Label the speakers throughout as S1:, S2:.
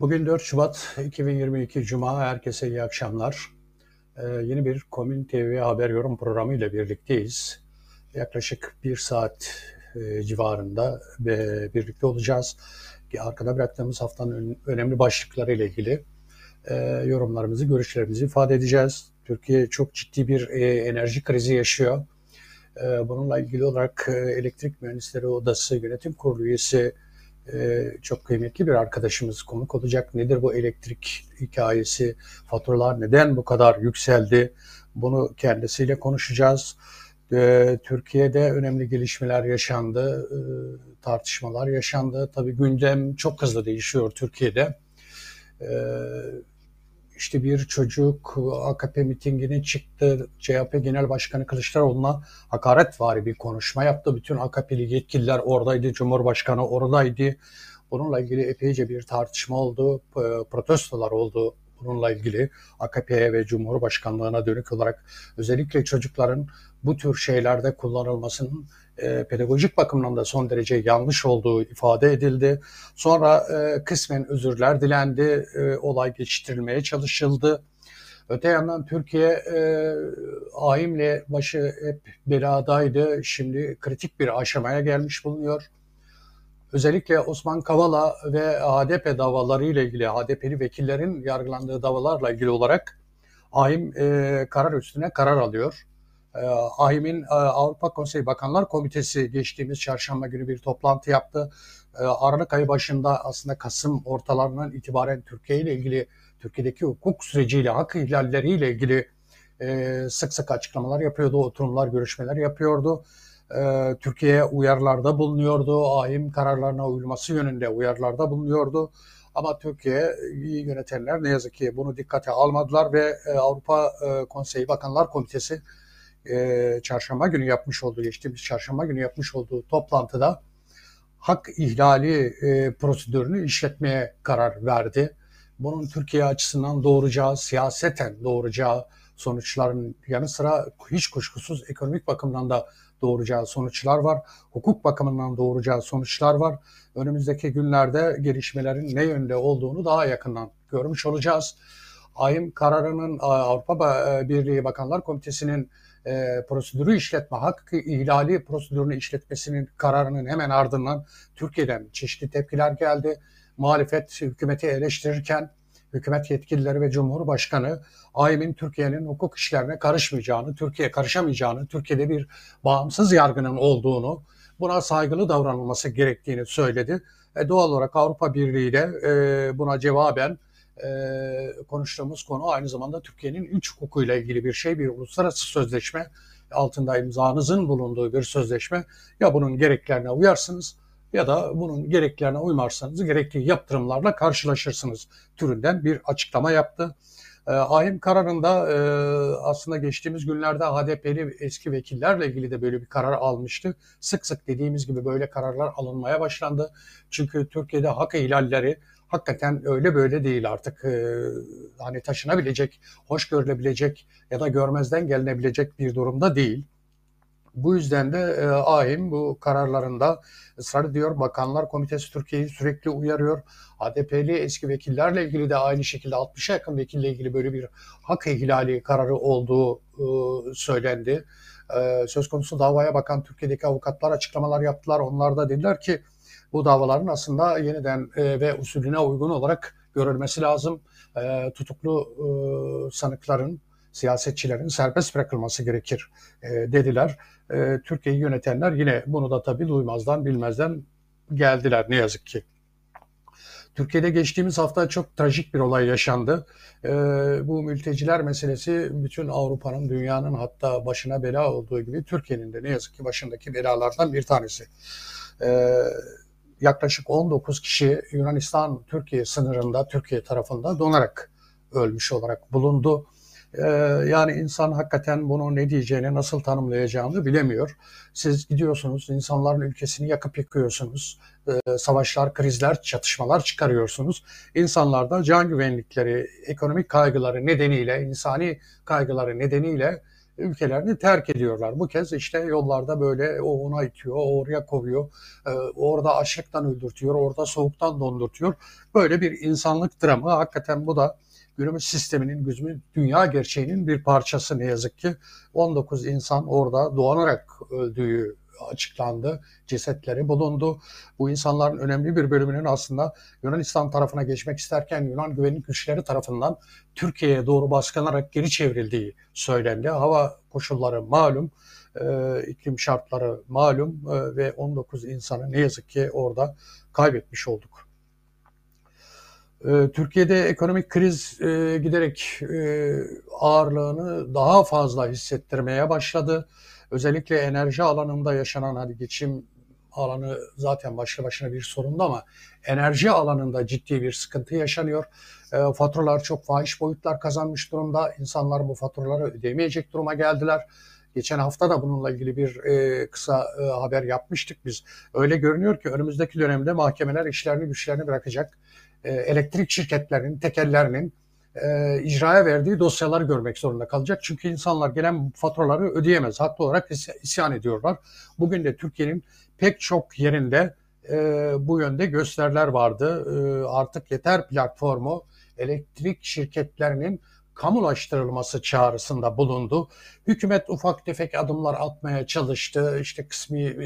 S1: Bugün 4 Şubat 2022 Cuma. Herkese iyi akşamlar. Ee, yeni bir Komün TV Haber Yorum programı ile birlikteyiz. Yaklaşık bir saat e, civarında e, birlikte olacağız. Arkada bıraktığımız haftanın önemli başlıkları ile ilgili e, yorumlarımızı, görüşlerimizi ifade edeceğiz. Türkiye çok ciddi bir e, enerji krizi yaşıyor. E, bununla ilgili olarak e, Elektrik Mühendisleri Odası Yönetim Kurulu üyesi çok kıymetli bir arkadaşımız konuk olacak. Nedir bu elektrik hikayesi, faturalar neden bu kadar yükseldi? Bunu kendisiyle konuşacağız. Ee, Türkiye'de önemli gelişmeler yaşandı, ee, tartışmalar yaşandı. Tabii gündem çok hızlı değişiyor Türkiye'de. İşte bir çocuk AKP mitingine çıktı. CHP Genel Başkanı Kılıçdaroğlu'na hakaret var bir konuşma yaptı. Bütün AKP'li yetkililer oradaydı. Cumhurbaşkanı oradaydı. Bununla ilgili epeyce bir tartışma oldu. Protestolar oldu bununla ilgili AKP'ye ve Cumhurbaşkanlığına dönük olarak özellikle çocukların bu tür şeylerde kullanılmasının e, pedagojik bakımdan da son derece yanlış olduğu ifade edildi. Sonra e, kısmen özürler dilendi, e, olay geçiştirilmeye çalışıldı. Öte yandan Türkiye e, AİM'le başı hep beladaydı. Şimdi kritik bir aşamaya gelmiş bulunuyor. Özellikle Osman Kavala ve HDP davaları ile ilgili, HDP'li vekillerin yargılandığı davalarla ilgili olarak AİM e, karar üstüne karar alıyor. E, AİM'in e, Avrupa Konseyi Bakanlar Komitesi geçtiğimiz çarşamba günü bir toplantı yaptı. E, Aralık ayı başında aslında Kasım ortalarından itibaren Türkiye ile ilgili, Türkiye'deki hukuk süreciyle, hak ihlalleriyle ilgili e, sık sık açıklamalar yapıyordu, oturumlar, görüşmeler yapıyordu. E, Türkiye'ye uyarılarda bulunuyordu, AİM kararlarına uyulması yönünde uyarılarda bulunuyordu. Ama Türkiye yönetenler ne yazık ki bunu dikkate almadılar ve e, Avrupa e, Konseyi Bakanlar Komitesi e, çarşamba günü yapmış olduğu, geçtiğimiz çarşamba günü yapmış olduğu toplantıda hak ihlali e, prosedürünü işletmeye karar verdi. Bunun Türkiye açısından doğuracağı, siyaseten doğuracağı sonuçların yanı sıra hiç kuşkusuz ekonomik bakımdan da doğuracağı sonuçlar var. Hukuk bakımından doğuracağı sonuçlar var. Önümüzdeki günlerde gelişmelerin ne yönde olduğunu daha yakından görmüş olacağız. AYM kararının Avrupa Birliği Bakanlar Komitesi'nin e, prosedürü işletme, hak ihlali prosedürünü işletmesinin kararının hemen ardından Türkiye'den çeşitli tepkiler geldi. Muhalefet hükümeti eleştirirken hükümet yetkilileri ve Cumhurbaşkanı AYM'in Türkiye'nin hukuk işlerine karışmayacağını, Türkiye karışamayacağını, Türkiye'de bir bağımsız yargının olduğunu, buna saygılı davranılması gerektiğini söyledi. E, doğal olarak Avrupa Birliği de e, buna cevaben e, konuştuğumuz konu aynı zamanda Türkiye'nin üç hukukuyla ilgili bir şey, bir uluslararası sözleşme altında imzanızın bulunduğu bir sözleşme. Ya bunun gereklerine uyarsınız ya da bunun gereklerine uymazsanız gerekli yaptırımlarla karşılaşırsınız türünden bir açıklama yaptı. E, AYM kararında e, aslında geçtiğimiz günlerde HDP'li eski vekillerle ilgili de böyle bir karar almıştı. Sık sık dediğimiz gibi böyle kararlar alınmaya başlandı. Çünkü Türkiye'de hak ihlalleri hakikaten öyle böyle değil artık e, hani taşınabilecek, hoş görülebilecek ya da görmezden gelinebilecek bir durumda değil. Bu yüzden de e, AİM bu kararlarında ısrar ediyor. Bakanlar Komitesi Türkiye'yi sürekli uyarıyor. ADP'li eski vekillerle ilgili de aynı şekilde 60'a yakın vekille ilgili böyle bir hak ihlali kararı olduğu e, söylendi. E, söz konusu davaya bakan Türkiye'deki avukatlar açıklamalar yaptılar. Onlar da dediler ki bu davaların aslında yeniden e, ve usulüne uygun olarak görülmesi lazım. E, tutuklu e, sanıkların, siyasetçilerin serbest bırakılması gerekir e, dediler. E, Türkiye'yi yönetenler yine bunu da tabii duymazdan bilmezden geldiler ne yazık ki. Türkiye'de geçtiğimiz hafta çok trajik bir olay yaşandı. E, bu mülteciler meselesi bütün Avrupa'nın, dünyanın hatta başına bela olduğu gibi Türkiye'nin de ne yazık ki başındaki belalardan bir tanesi. E, yaklaşık 19 kişi Yunanistan-Türkiye sınırında, Türkiye tarafında donarak ölmüş olarak bulundu. Ee, yani insan hakikaten bunu ne diyeceğini, nasıl tanımlayacağını bilemiyor. Siz gidiyorsunuz, insanların ülkesini yakıp yıkıyorsunuz. Ee, savaşlar, krizler, çatışmalar çıkarıyorsunuz. İnsanlar da can güvenlikleri, ekonomik kaygıları nedeniyle, insani kaygıları nedeniyle ülkelerini terk ediyorlar. Bu kez işte yollarda böyle o ona itiyor, o oraya kovuyor, e, orada açlıktan öldürtüyor, orada soğuktan dondurtuyor. Böyle bir insanlık dramı. Hakikaten bu da günümüz sisteminin, günümüz dünya gerçeğinin bir parçası ne yazık ki. 19 insan orada doğanarak öldüğü açıklandı. Cesetleri bulundu. Bu insanların önemli bir bölümünün aslında Yunanistan tarafına geçmek isterken Yunan güvenlik güçleri tarafından Türkiye'ye doğru baskılanarak geri çevrildiği söylendi. Hava koşulları malum, e, iklim şartları malum e, ve 19 insanı ne yazık ki orada kaybetmiş olduk. E, Türkiye'de ekonomik kriz e, giderek e, ağırlığını daha fazla hissettirmeye başladı özellikle enerji alanında yaşanan hadi geçim alanı zaten başlı başına bir sorundu ama enerji alanında ciddi bir sıkıntı yaşanıyor. E, faturalar çok fahiş boyutlar kazanmış durumda. İnsanlar bu faturaları ödeyemeyecek duruma geldiler. Geçen hafta da bununla ilgili bir e, kısa e, haber yapmıştık biz. Öyle görünüyor ki önümüzdeki dönemde mahkemeler işlerini güçlerini bırakacak. E, elektrik şirketlerinin, tekellerinin e, icraya verdiği dosyaları görmek zorunda kalacak. Çünkü insanlar gelen faturaları ödeyemez. Haklı olarak isyan ediyorlar. Bugün de Türkiye'nin pek çok yerinde e, bu yönde gösteriler vardı. Artık yeter platformu elektrik şirketlerinin kamulaştırılması çağrısında bulundu. Hükümet ufak tefek adımlar atmaya çalıştı. İşte kısmi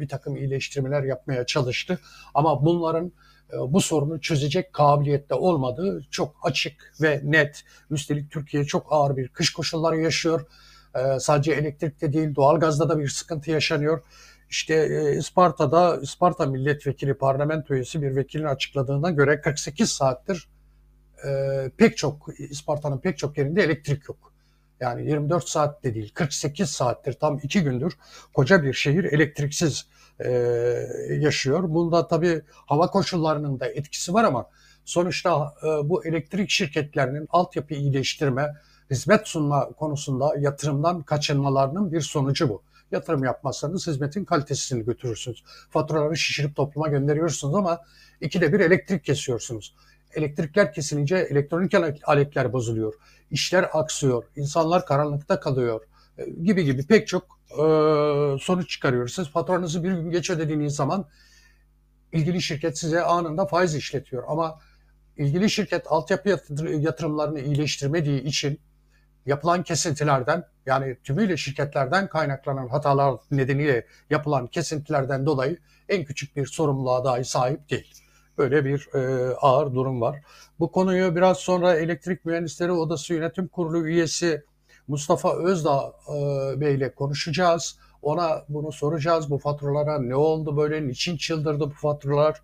S1: bir, takım iyileştirmeler yapmaya çalıştı. Ama bunların bu sorunu çözecek kabiliyette olmadığı çok açık ve net. Üstelik Türkiye çok ağır bir kış koşulları yaşıyor. E, sadece elektrikte değil doğalgazda da bir sıkıntı yaşanıyor. İşte e, Isparta'da Isparta milletvekili parlamento üyesi bir vekilin açıkladığına göre 48 saattir pek çok Isparta'nın pek çok yerinde elektrik yok. Yani 24 saat de değil 48 saattir tam iki gündür koca bir şehir elektriksiz e, yaşıyor. Bunda tabii hava koşullarının da etkisi var ama sonuçta e, bu elektrik şirketlerinin altyapı iyileştirme, hizmet sunma konusunda yatırımdan kaçınmalarının bir sonucu bu. Yatırım yapmazsanız hizmetin kalitesini götürürsünüz. Faturaları şişirip topluma gönderiyorsunuz ama ikide bir elektrik kesiyorsunuz. Elektrikler kesilince elektronik aletler bozuluyor. İşler aksıyor. insanlar karanlıkta kalıyor gibi gibi pek çok e, sonuç çıkarıyoruz. Siz faturanızı bir gün geç ödediğiniz zaman ilgili şirket size anında faiz işletiyor. Ama ilgili şirket altyapı yatırımlarını iyileştirmediği için yapılan kesintilerden yani tümüyle şirketlerden kaynaklanan hatalar nedeniyle yapılan kesintilerden dolayı en küçük bir sorumluluğa dahi sahip değil. Böyle bir e, ağır durum var. Bu konuyu biraz sonra Elektrik Mühendisleri Odası Yönetim Kurulu üyesi Mustafa Özdağ e, Bey ile konuşacağız. Ona bunu soracağız. Bu faturalara ne oldu böyle? Niçin çıldırdı bu faturalar?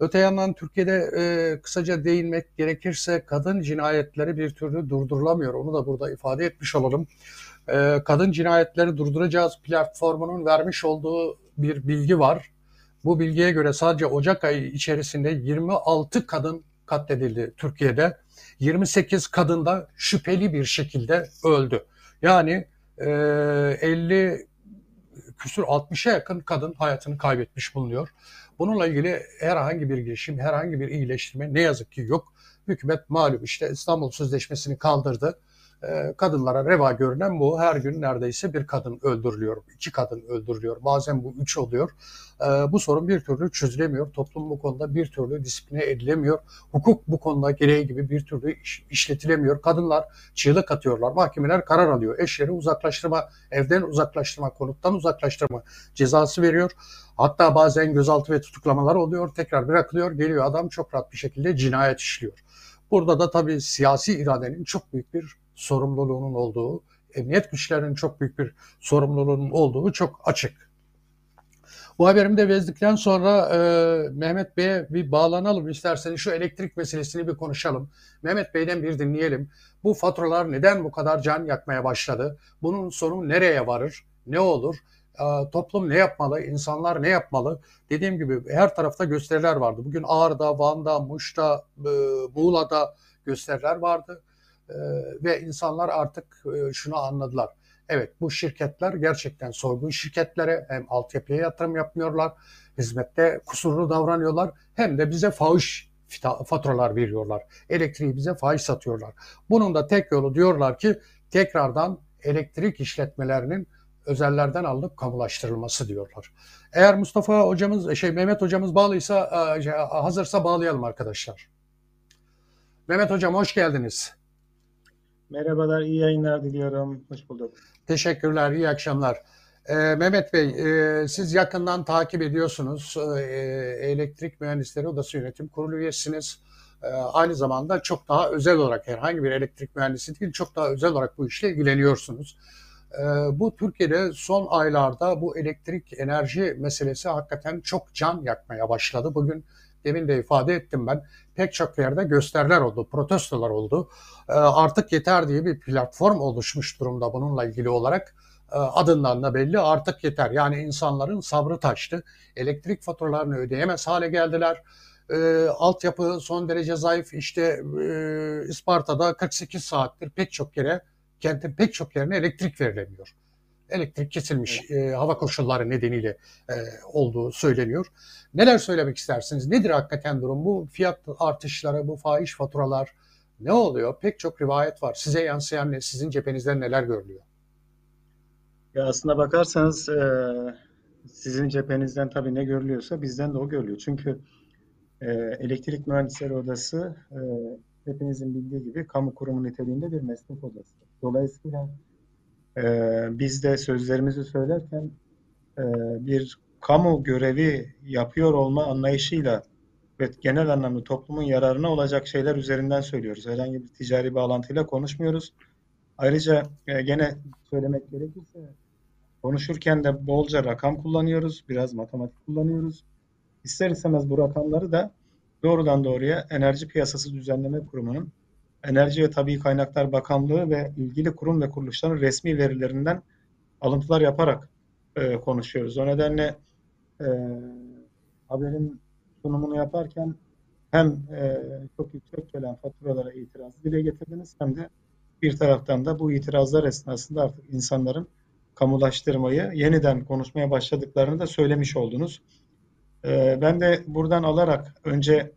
S1: Öte yandan Türkiye'de e, kısaca değinmek gerekirse kadın cinayetleri bir türlü durdurulamıyor. Onu da burada ifade etmiş olalım. E, kadın cinayetleri durduracağız platformunun vermiş olduğu bir bilgi var. Bu bilgiye göre sadece Ocak ayı içerisinde 26 kadın katledildi Türkiye'de. 28 kadın da şüpheli bir şekilde öldü. Yani e, 50 küsur 60'a yakın kadın hayatını kaybetmiş bulunuyor. Bununla ilgili herhangi bir girişim, herhangi bir iyileştirme ne yazık ki yok. Hükümet malum işte İstanbul Sözleşmesi'ni kaldırdı. Ee, kadınlara reva görünen bu. Her gün neredeyse bir kadın öldürülüyor, iki kadın öldürülüyor. Bazen bu üç oluyor. Ee, bu sorun bir türlü çözülemiyor. Toplum bu konuda bir türlü disipline edilemiyor. Hukuk bu konuda gereği gibi bir türlü işletilemiyor. Kadınlar çığlık atıyorlar. Mahkemeler karar alıyor. Eşleri uzaklaştırma, evden uzaklaştırma, konuttan uzaklaştırma cezası veriyor. Hatta bazen gözaltı ve tutuklamalar oluyor. Tekrar bırakılıyor. Geliyor adam çok rahat bir şekilde cinayet işliyor. Burada da tabii siyasi iradenin çok büyük bir sorumluluğunun olduğu, emniyet güçlerinin çok büyük bir sorumluluğunun olduğu çok açık. Bu haberimi de vezdikten sonra e, Mehmet Bey'e bir bağlanalım isterseniz şu elektrik meselesini bir konuşalım. Mehmet Bey'den bir dinleyelim. Bu faturalar neden bu kadar can yakmaya başladı? Bunun sonu nereye varır? Ne olur? E, toplum ne yapmalı? İnsanlar ne yapmalı? Dediğim gibi her tarafta gösteriler vardı. Bugün Ağrı'da, Van'da, Muş'ta, e, Muğla'da gösteriler vardı. Ee, ve insanlar artık e, şunu anladılar. Evet bu şirketler gerçekten soygun şirketlere hem altyapıya yatırım yapmıyorlar, hizmette kusurlu davranıyorlar hem de bize fahiş faturalar veriyorlar. Elektriği bize fahiş satıyorlar. Bunun da tek yolu diyorlar ki tekrardan elektrik işletmelerinin özellerden alınıp kamulaştırılması diyorlar. Eğer Mustafa hocamız, şey Mehmet hocamız bağlıysa, e, şey, hazırsa bağlayalım arkadaşlar. Mehmet hocam hoş geldiniz.
S2: Merhabalar, iyi yayınlar diliyorum. Hoş bulduk.
S1: Teşekkürler, iyi akşamlar. Ee, Mehmet Bey, e, siz yakından takip ediyorsunuz. E, Elektrik Mühendisleri Odası Yönetim Kurulu üyesiniz. E, aynı zamanda çok daha özel olarak herhangi bir elektrik mühendisi değil, çok daha özel olarak bu işle ilgileniyorsunuz. E, bu Türkiye'de son aylarda bu elektrik enerji meselesi hakikaten çok can yakmaya başladı. Bugün demin de ifade ettim ben. Pek çok yerde gösteriler oldu, protestolar oldu. E, artık yeter diye bir platform oluşmuş durumda bununla ilgili olarak. E, adından da belli artık yeter. Yani insanların sabrı taştı. Elektrik faturalarını ödeyemez hale geldiler. E, altyapı son derece zayıf. İşte e, Isparta'da 48 saattir pek çok yere, kentin pek çok yerine elektrik verilemiyor. Elektrik kesilmiş e, hava koşulları nedeniyle e, olduğu söyleniyor. Neler söylemek istersiniz? Nedir hakikaten durum? Bu fiyat artışları, bu fahiş faturalar ne oluyor? Pek çok rivayet var. Size yansıyan ne? Sizin cephenizden neler görülüyor?
S2: Ya aslına bakarsanız e, sizin cephenizden tabii ne görülüyorsa bizden de o görülüyor. Çünkü e, Elektrik Mühendisleri Odası e, hepinizin bildiği gibi kamu kurumu niteliğinde bir meslek odası. Dolayısıyla e, biz de sözlerimizi söylerken e, bir kamu görevi yapıyor olma anlayışıyla ve genel anlamda toplumun yararına olacak şeyler üzerinden söylüyoruz. Herhangi bir ticari bağlantıyla konuşmuyoruz. Ayrıca e, gene söylemek gerekirse konuşurken de bolca rakam kullanıyoruz, biraz matematik kullanıyoruz. İster istemez bu rakamları da doğrudan doğruya Enerji Piyasası Düzenleme Kurumu'nun Enerji ve Tabii Kaynaklar Bakanlığı ve ilgili kurum ve kuruluşların resmi verilerinden alıntılar yaparak e, konuşuyoruz. O nedenle e, haberin sunumunu yaparken hem e, çok yüksek gelen faturalara itiraz dile getirdiniz hem de bir taraftan da bu itirazlar esnasında artık insanların kamulaştırmayı yeniden konuşmaya başladıklarını da söylemiş oldunuz. Ee, ben de buradan alarak önce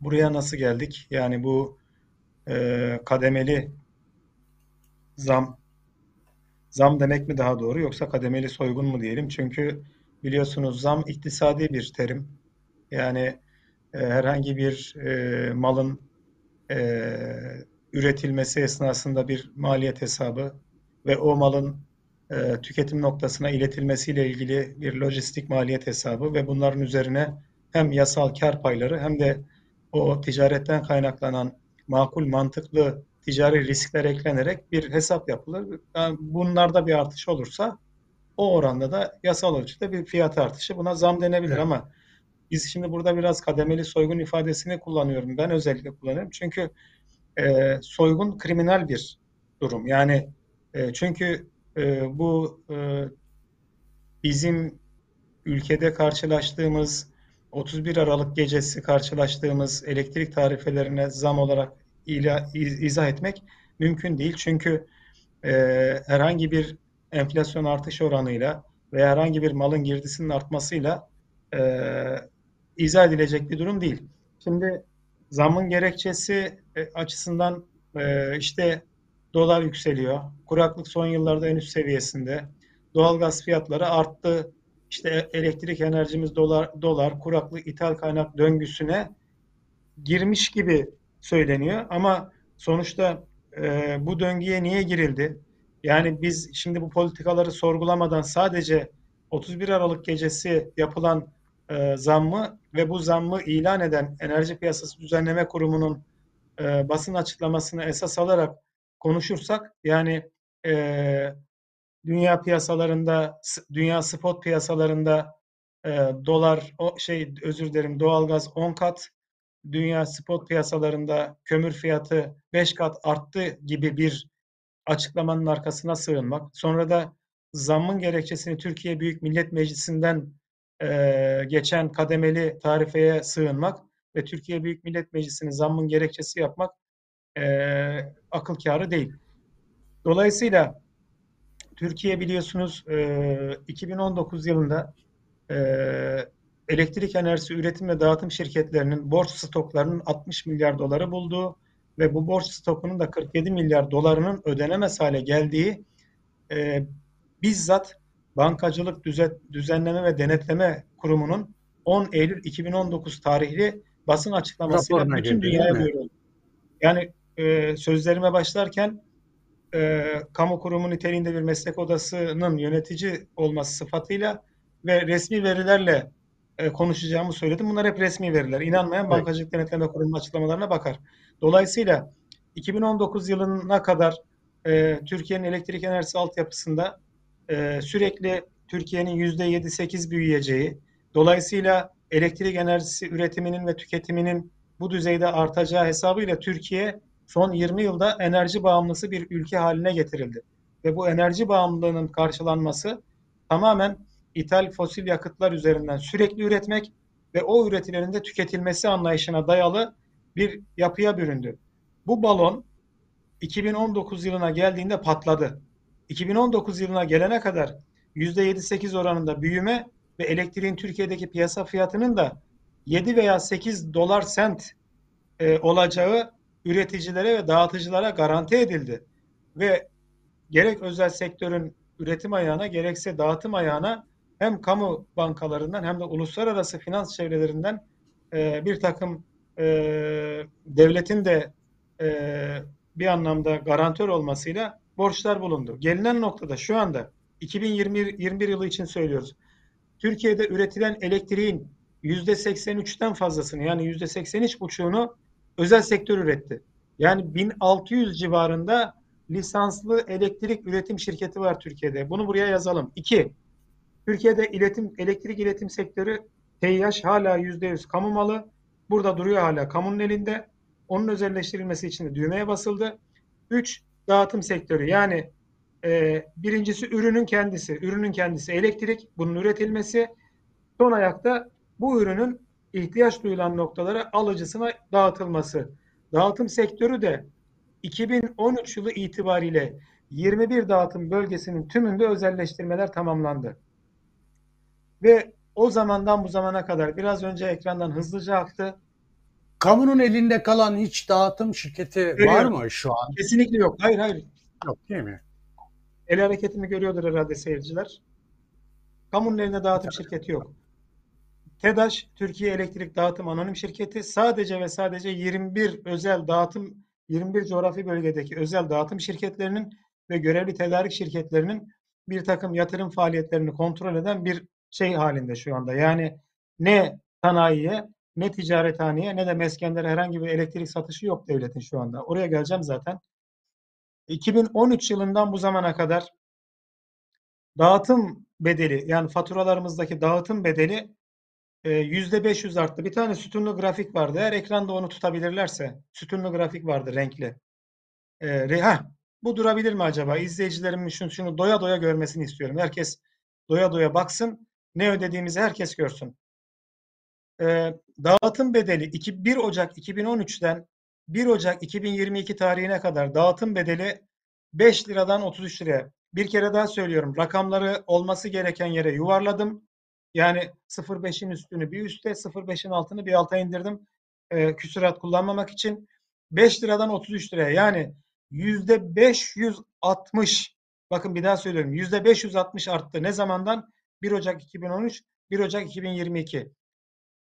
S2: buraya nasıl geldik? Yani bu e, kademeli zam zam demek mi daha doğru yoksa kademeli soygun mu diyelim? Çünkü biliyorsunuz zam iktisadi bir terim. Yani e, herhangi bir e, malın e, üretilmesi esnasında bir maliyet hesabı ve o malın e, tüketim noktasına iletilmesiyle ilgili bir lojistik maliyet hesabı ve bunların üzerine hem yasal kar payları hem de o ticaretten kaynaklanan makul mantıklı ticari riskler eklenerek bir hesap yapılır. Yani bunlarda bir artış olursa o oranda da yasal ölçüde bir fiyat artışı buna zam denebilir evet. ama biz şimdi burada biraz kademeli soygun ifadesini kullanıyorum. Ben özellikle kullanıyorum. Çünkü e, soygun kriminal bir durum. Yani e, çünkü e, bu e, bizim ülkede karşılaştığımız 31 Aralık gecesi karşılaştığımız elektrik tarifelerine zam olarak izah etmek mümkün değil. Çünkü e, herhangi bir enflasyon artış oranıyla veya herhangi bir malın girdisinin artmasıyla e, izah edilecek bir durum değil. Şimdi zamın gerekçesi e, açısından e, işte dolar yükseliyor. Kuraklık son yıllarda en üst seviyesinde. Doğalgaz fiyatları arttı. İşte elektrik enerjimiz dolar, dolar kuraklık ithal kaynak döngüsüne girmiş gibi söyleniyor. Ama sonuçta e, bu döngüye niye girildi? Yani biz şimdi bu politikaları sorgulamadan sadece 31 Aralık gecesi yapılan e, zammı ve bu zammı ilan eden Enerji Piyasası Düzenleme Kurumu'nun e, basın açıklamasını esas alarak konuşursak yani e, dünya piyasalarında dünya spot piyasalarında e, dolar o şey özür dilerim doğalgaz 10 kat dünya spot piyasalarında kömür fiyatı 5 kat arttı gibi bir açıklamanın arkasına sığınmak. Sonra da zammın gerekçesini Türkiye Büyük Millet Meclisi'nden e, geçen kademeli tarifeye sığınmak ve Türkiye Büyük Millet Meclisi'nin zammın gerekçesi yapmak e, akıl kârı değil. Dolayısıyla Türkiye biliyorsunuz e, 2019 yılında e, elektrik enerjisi üretim ve dağıtım şirketlerinin borç stoklarının 60 milyar doları bulduğu ve bu borç stokunun da 47 milyar dolarının ödenemez hale geldiği e, bizzat Bankacılık Düze- Düzenleme ve Denetleme Kurumu'nun 10 Eylül 2019 tarihli basın açıklamasıyla
S1: Raporuna
S2: bütün dünyaya duyuruldu. Yani e, sözlerime başlarken e, kamu kurumu niteliğinde bir meslek odasının yönetici olması sıfatıyla ve resmi verilerle e, konuşacağımı söyledim. Bunlar hep resmi veriler. İnanmayan. Bankacılık Denetleme Kurumu'nun açıklamalarına bakar. Dolayısıyla 2019 yılına kadar e, Türkiye'nin elektrik enerjisi altyapısında e, sürekli Türkiye'nin %7-8 büyüyeceği, dolayısıyla elektrik enerjisi üretiminin ve tüketiminin bu düzeyde artacağı hesabıyla Türkiye son 20 yılda enerji bağımlısı bir ülke haline getirildi. Ve bu enerji bağımlılığının karşılanması tamamen ithal fosil yakıtlar üzerinden sürekli üretmek ve o üretilerin de tüketilmesi anlayışına dayalı bir yapıya büründü. Bu balon 2019 yılına geldiğinde patladı. 2019 yılına gelene kadar %7-8 oranında büyüme ve elektriğin Türkiye'deki piyasa fiyatının da 7 veya 8 dolar sent e, olacağı üreticilere ve dağıtıcılara garanti edildi. Ve gerek özel sektörün üretim ayağına gerekse dağıtım ayağına hem kamu bankalarından hem de uluslararası finans çevrelerinden e, bir takım e, devletin de e, bir anlamda garantör olmasıyla borçlar bulundu. Gelinen noktada şu anda 2021 yılı için söylüyoruz. Türkiye'de üretilen elektriğin %83'ten fazlasını yani %83,5'unu özel sektör üretti. Yani 1600 civarında lisanslı elektrik üretim şirketi var Türkiye'de. Bunu buraya yazalım. İki, Türkiye'de iletim, elektrik iletim sektörü TİH hala %100 kamu malı. Burada duruyor hala kamunun elinde. Onun özelleştirilmesi için de düğmeye basıldı. Üç, dağıtım sektörü. Yani e, birincisi ürünün kendisi. Ürünün kendisi elektrik, bunun üretilmesi. Son ayakta bu ürünün ihtiyaç duyulan noktalara alıcısına dağıtılması. Dağıtım sektörü de 2013 yılı itibariyle 21 dağıtım bölgesinin tümünde özelleştirmeler tamamlandı. Ve o zamandan bu zamana kadar biraz önce ekrandan hızlıca aktı.
S1: Kamunun elinde kalan hiç dağıtım şirketi var
S2: Görüyorum.
S1: mı şu an?
S2: Kesinlikle yok. Hayır hayır.
S1: Yok değil mi?
S2: El hareketimi görüyordur herhalde seyirciler. Kamunun elinde dağıtım şirketi yok. TEDAŞ, Türkiye Elektrik Dağıtım Anonim Şirketi sadece ve sadece 21 özel dağıtım, 21 coğrafi bölgedeki özel dağıtım şirketlerinin ve görevli tedarik şirketlerinin bir takım yatırım faaliyetlerini kontrol eden bir şey halinde şu anda. Yani ne sanayiye, ne ticarethaneye, ne de meskenlere herhangi bir elektrik satışı yok devletin şu anda. Oraya geleceğim zaten. 2013 yılından bu zamana kadar dağıtım bedeli yani faturalarımızdaki dağıtım bedeli 500 arttı. Bir tane sütunlu grafik vardı. Eğer ekranda onu tutabilirlerse sütunlu grafik vardı renkli. E, re, heh, bu durabilir mi acaba? İzleyicilerimin şunu, şunu doya doya görmesini istiyorum. Herkes doya doya baksın. Ne ödediğimizi herkes görsün. E, dağıtım bedeli 2, 1 Ocak 2013'ten 1 Ocak 2022 tarihine kadar dağıtım bedeli 5 liradan 33 liraya. Bir kere daha söylüyorum. Rakamları olması gereken yere yuvarladım. Yani 0.5'in üstünü bir üste, 0.5'in altını bir alta indirdim. E, küsurat kullanmamak için. 5 liradan 33 liraya. Yani yüzde 560 bakın bir daha söylüyorum. Yüzde 560 arttı. Ne zamandan? 1 Ocak 2013, 1 Ocak 2022.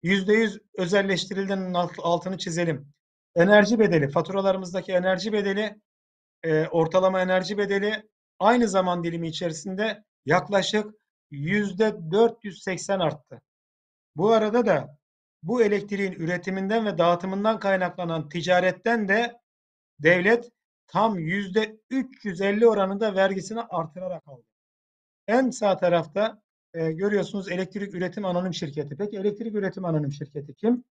S2: Yüzde yüz özelleştirildiğinin altını çizelim. Enerji bedeli, faturalarımızdaki enerji bedeli, e, ortalama enerji bedeli aynı zaman dilimi içerisinde yaklaşık yüzde 480 arttı. Bu arada da bu elektriğin üretiminden ve dağıtımından kaynaklanan ticaretten de devlet tam yüzde 350 oranında vergisini artırarak aldı. En sağ tarafta e, görüyorsunuz elektrik üretim anonim şirketi. Peki elektrik üretim anonim şirketi kim?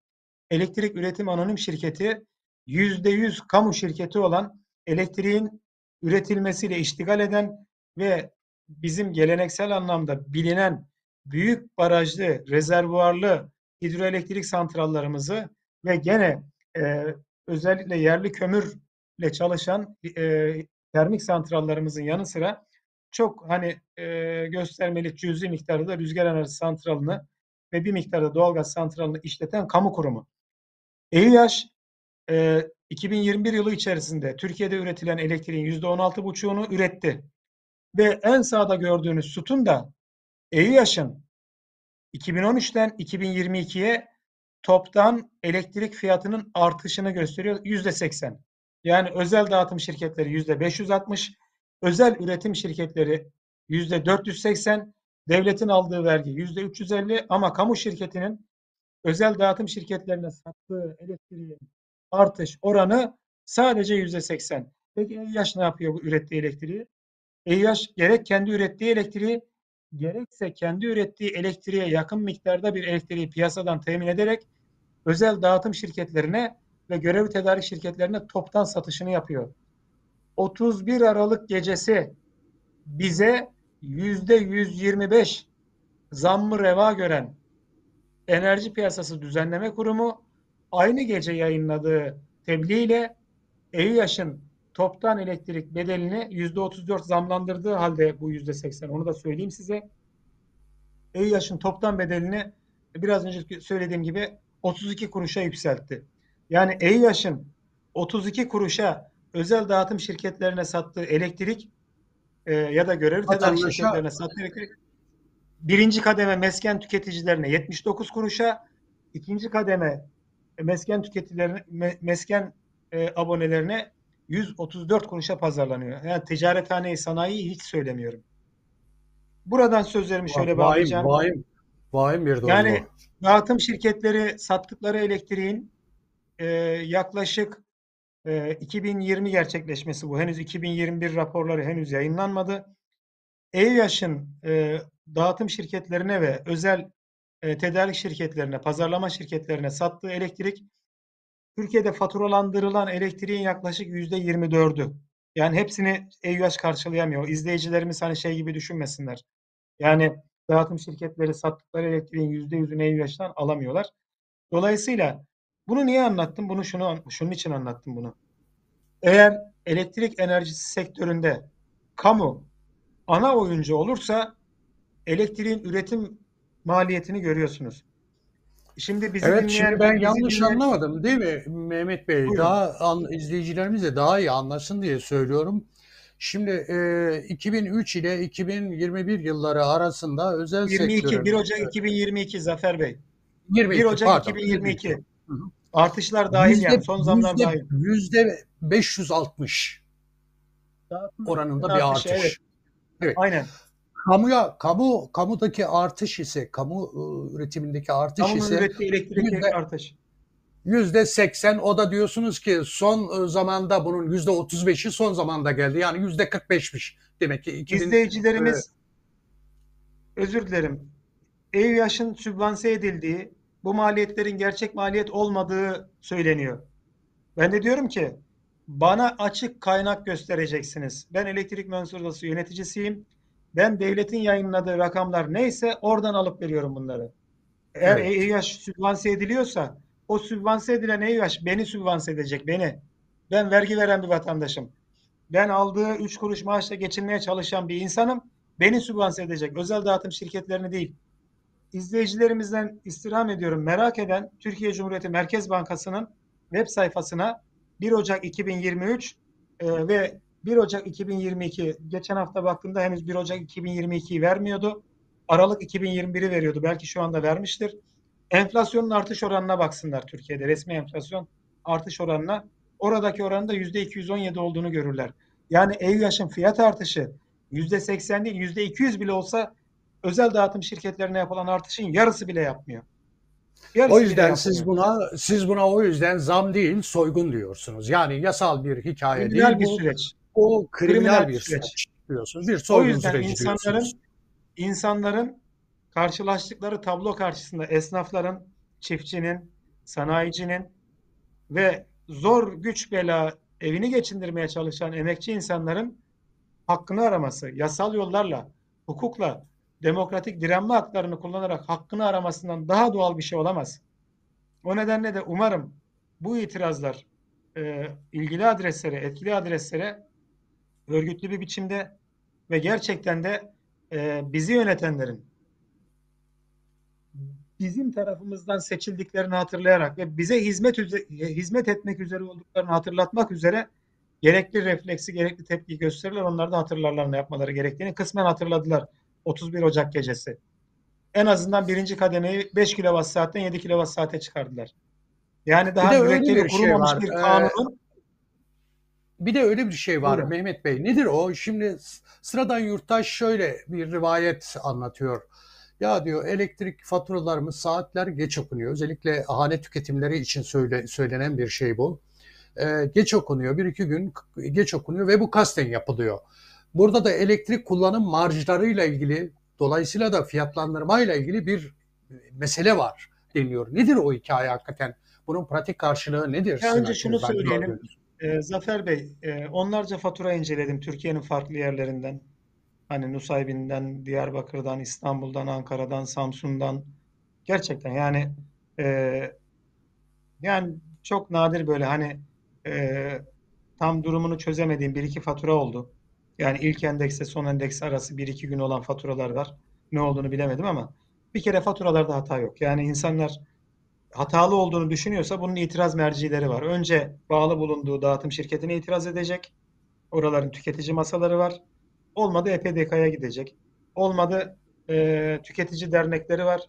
S2: Elektrik üretim anonim şirketi yüzde yüz kamu şirketi olan elektriğin üretilmesiyle iştigal eden ve bizim geleneksel anlamda bilinen büyük barajlı, rezervuarlı hidroelektrik santrallarımızı ve gene e, özellikle yerli kömürle çalışan e, termik santrallarımızın yanı sıra çok hani e, göstermelik cüzi miktarda da rüzgar enerji santralını ve bir miktarda doğalgaz santralını işleten kamu kurumu. EİAŞ e, 2021 yılı içerisinde Türkiye'de üretilen elektriğin %16,5'unu üretti. Ve en sağda gördüğünüz sütun da EİAŞ'ın 2013'ten 2022'ye toptan elektrik fiyatının artışını gösteriyor. %80. Yani özel dağıtım şirketleri %560, özel üretim şirketleri %480, devletin aldığı vergi %350 ama kamu şirketinin özel dağıtım şirketlerine sattığı elektriğin artış oranı sadece %80. Peki EİAŞ ne yapıyor bu ürettiği elektriği? EİAŞ gerek kendi ürettiği elektriği gerekse kendi ürettiği elektriğe yakın miktarda bir elektriği piyasadan temin ederek özel dağıtım şirketlerine ve görevli tedarik şirketlerine toptan satışını yapıyor. 31 Aralık gecesi bize yüzde 125 zammı reva gören Enerji Piyasası Düzenleme Kurumu aynı gece yayınladığı tebliğ ile EİAŞ'ın toptan elektrik bedelini yüzde 34 zamlandırdığı halde bu yüzde 80 onu da söyleyeyim size. EİAŞ'ın toptan bedelini biraz önce söylediğim gibi 32 kuruşa yükseltti. Yani EİAŞ'ın 32 kuruşa özel dağıtım şirketlerine sattığı elektrik e, ya da görevli tedarik şirketlerine sattığı elektrik birinci kademe mesken tüketicilerine 79 kuruşa, ikinci kademe mesken tüketicilerine mesken e, abonelerine 134 kuruşa pazarlanıyor. Yani ticarethaneyi, sanayiyi hiç söylemiyorum. Buradan sözlerimi şöyle vahim, bağlayacağım.
S1: Vahim, vahim bir durum
S2: Yani dağıtım şirketleri sattıkları elektriğin e, yaklaşık e, 2020 gerçekleşmesi bu. Henüz 2021 raporları henüz yayınlanmadı. EİAŞ'ın e, dağıtım şirketlerine ve özel e, tedarik şirketlerine, pazarlama şirketlerine sattığı elektrik Türkiye'de faturalandırılan elektriğin yaklaşık yüzde 24'ü. Yani hepsini EÜH karşılayamıyor. İzleyicilerimiz hani şey gibi düşünmesinler. Yani dağıtım şirketleri sattıkları elektriğin yüzde yüzünü EÜH'den alamıyorlar. Dolayısıyla bunu niye anlattım? Bunu şunu şunun için anlattım bunu. Eğer elektrik enerjisi sektöründe kamu ana oyuncu olursa elektriğin üretim maliyetini görüyorsunuz.
S1: Şimdi bizi evet, dinleyen, şimdi ben bizi yanlış dinleyen... anlamadım değil mi Mehmet Bey? Buyurun. Daha an, izleyicilerimiz de daha iyi anlasın diye söylüyorum. Şimdi e, 2003 ile 2021 yılları arasında özel
S2: 22,
S1: sektörün...
S2: 1 Ocak 2022 Zafer Bey. 22, 1 Ocak pardon, 2022. 22. Hı hı. Artışlar dahil yüzde, yani son zamlar yüzde, dahil.
S1: Yüzde 560 oranında bir artış. Evet.
S2: evet. Aynen
S1: kamuya kamu kamudaki artış ise kamu ıı, üretimindeki artış
S2: Kamunun
S1: ise
S2: ürettiği elektrik yüzde, artış.
S1: Yüzde 80 o da diyorsunuz ki son ıı, zamanda bunun yüzde 35'i son zamanda geldi. Yani yüzde 45'miş demek ki.
S2: 2000, İzleyicilerimiz e, özür dilerim. Ev yaşın sübvanse edildiği bu maliyetlerin gerçek maliyet olmadığı söyleniyor. Ben de diyorum ki bana açık kaynak göstereceksiniz. Ben elektrik mühendisliği yöneticisiyim ben devletin yayınladığı rakamlar neyse oradan alıp veriyorum bunları. Eğer evet. EİH sübvanse ediliyorsa o sübvanse edilen EİH beni sübvanse edecek beni. Ben vergi veren bir vatandaşım. Ben aldığı 3 kuruş maaşla geçinmeye çalışan bir insanım. Beni sübvanse edecek. Özel dağıtım şirketlerini değil. İzleyicilerimizden istirham ediyorum. Merak eden Türkiye Cumhuriyeti Merkez Bankası'nın web sayfasına 1 Ocak 2023 e, ve 1 Ocak 2022 geçen hafta baktığımda henüz 1 Ocak 2022'yi vermiyordu. Aralık 2021'i veriyordu. Belki şu anda vermiştir. Enflasyonun artış oranına baksınlar Türkiye'de. Resmi enflasyon artış oranına. Oradaki oranın da %217 olduğunu görürler. Yani EÜH'ın fiyat artışı %80 değil %200 bile olsa özel dağıtım şirketlerine yapılan artışın yarısı bile yapmıyor.
S1: Yarısı o yüzden siz buna siz buna o yüzden zam değil soygun diyorsunuz. Yani yasal bir hikaye
S2: Kriminal
S1: değil
S2: bir
S1: bu.
S2: süreç
S1: o kriminal, kriminal bir süreç. süreç diyorsunuz. Bir soygun
S2: o yüzden
S1: süreci
S2: insanların,
S1: diyorsunuz.
S2: insanların karşılaştıkları tablo karşısında esnafların, çiftçinin, sanayicinin ve zor güç bela evini geçindirmeye çalışan emekçi insanların hakkını araması, yasal yollarla, hukukla, demokratik direnme haklarını kullanarak hakkını aramasından daha doğal bir şey olamaz. O nedenle de umarım bu itirazlar e, ilgili adreslere, etkili adreslere örgütlü bir biçimde ve gerçekten de e, bizi yönetenlerin bizim tarafımızdan seçildiklerini hatırlayarak ve bize hizmet hizmet etmek üzere olduklarını hatırlatmak üzere gerekli refleksi, gerekli tepki gösterirler. Onlar da hatırlarlar ne yapmaları gerektiğini. Kısmen hatırladılar 31 Ocak gecesi. En azından birinci kademeyi 5 kWh saatten 7 kWh saate çıkardılar. Yani daha mürekkebi şey kurulmamış şey bir kanunun ee,
S1: bir de öyle bir şey var Buyurun. Mehmet Bey. Nedir o? Şimdi sıradan yurttaş şöyle bir rivayet anlatıyor. Ya diyor elektrik faturalarımız saatler geç okunuyor. Özellikle hane tüketimleri için söyle, söylenen bir şey bu. Ee, geç okunuyor. Bir iki gün geç okunuyor ve bu kasten yapılıyor. Burada da elektrik kullanım marjlarıyla ilgili dolayısıyla da fiyatlandırmayla ilgili bir mesele var deniyor. Nedir o hikaye hakikaten? Bunun pratik karşılığı nedir?
S2: Önce şunu söyleyelim. E, Zafer Bey, e, onlarca fatura inceledim Türkiye'nin farklı yerlerinden. Hani Nusaybin'den, Diyarbakır'dan, İstanbul'dan, Ankara'dan, Samsun'dan. Gerçekten yani e, yani çok nadir böyle hani e, tam durumunu çözemediğim bir iki fatura oldu. Yani ilk endekse son endeks arası bir iki gün olan faturalar var. Ne olduğunu bilemedim ama bir kere faturalarda hata yok. Yani insanlar hatalı olduğunu düşünüyorsa bunun itiraz mercileri var. Önce bağlı bulunduğu dağıtım şirketine itiraz edecek. Oraların tüketici masaları var. Olmadı EPDK'ya gidecek. Olmadı e, tüketici dernekleri var.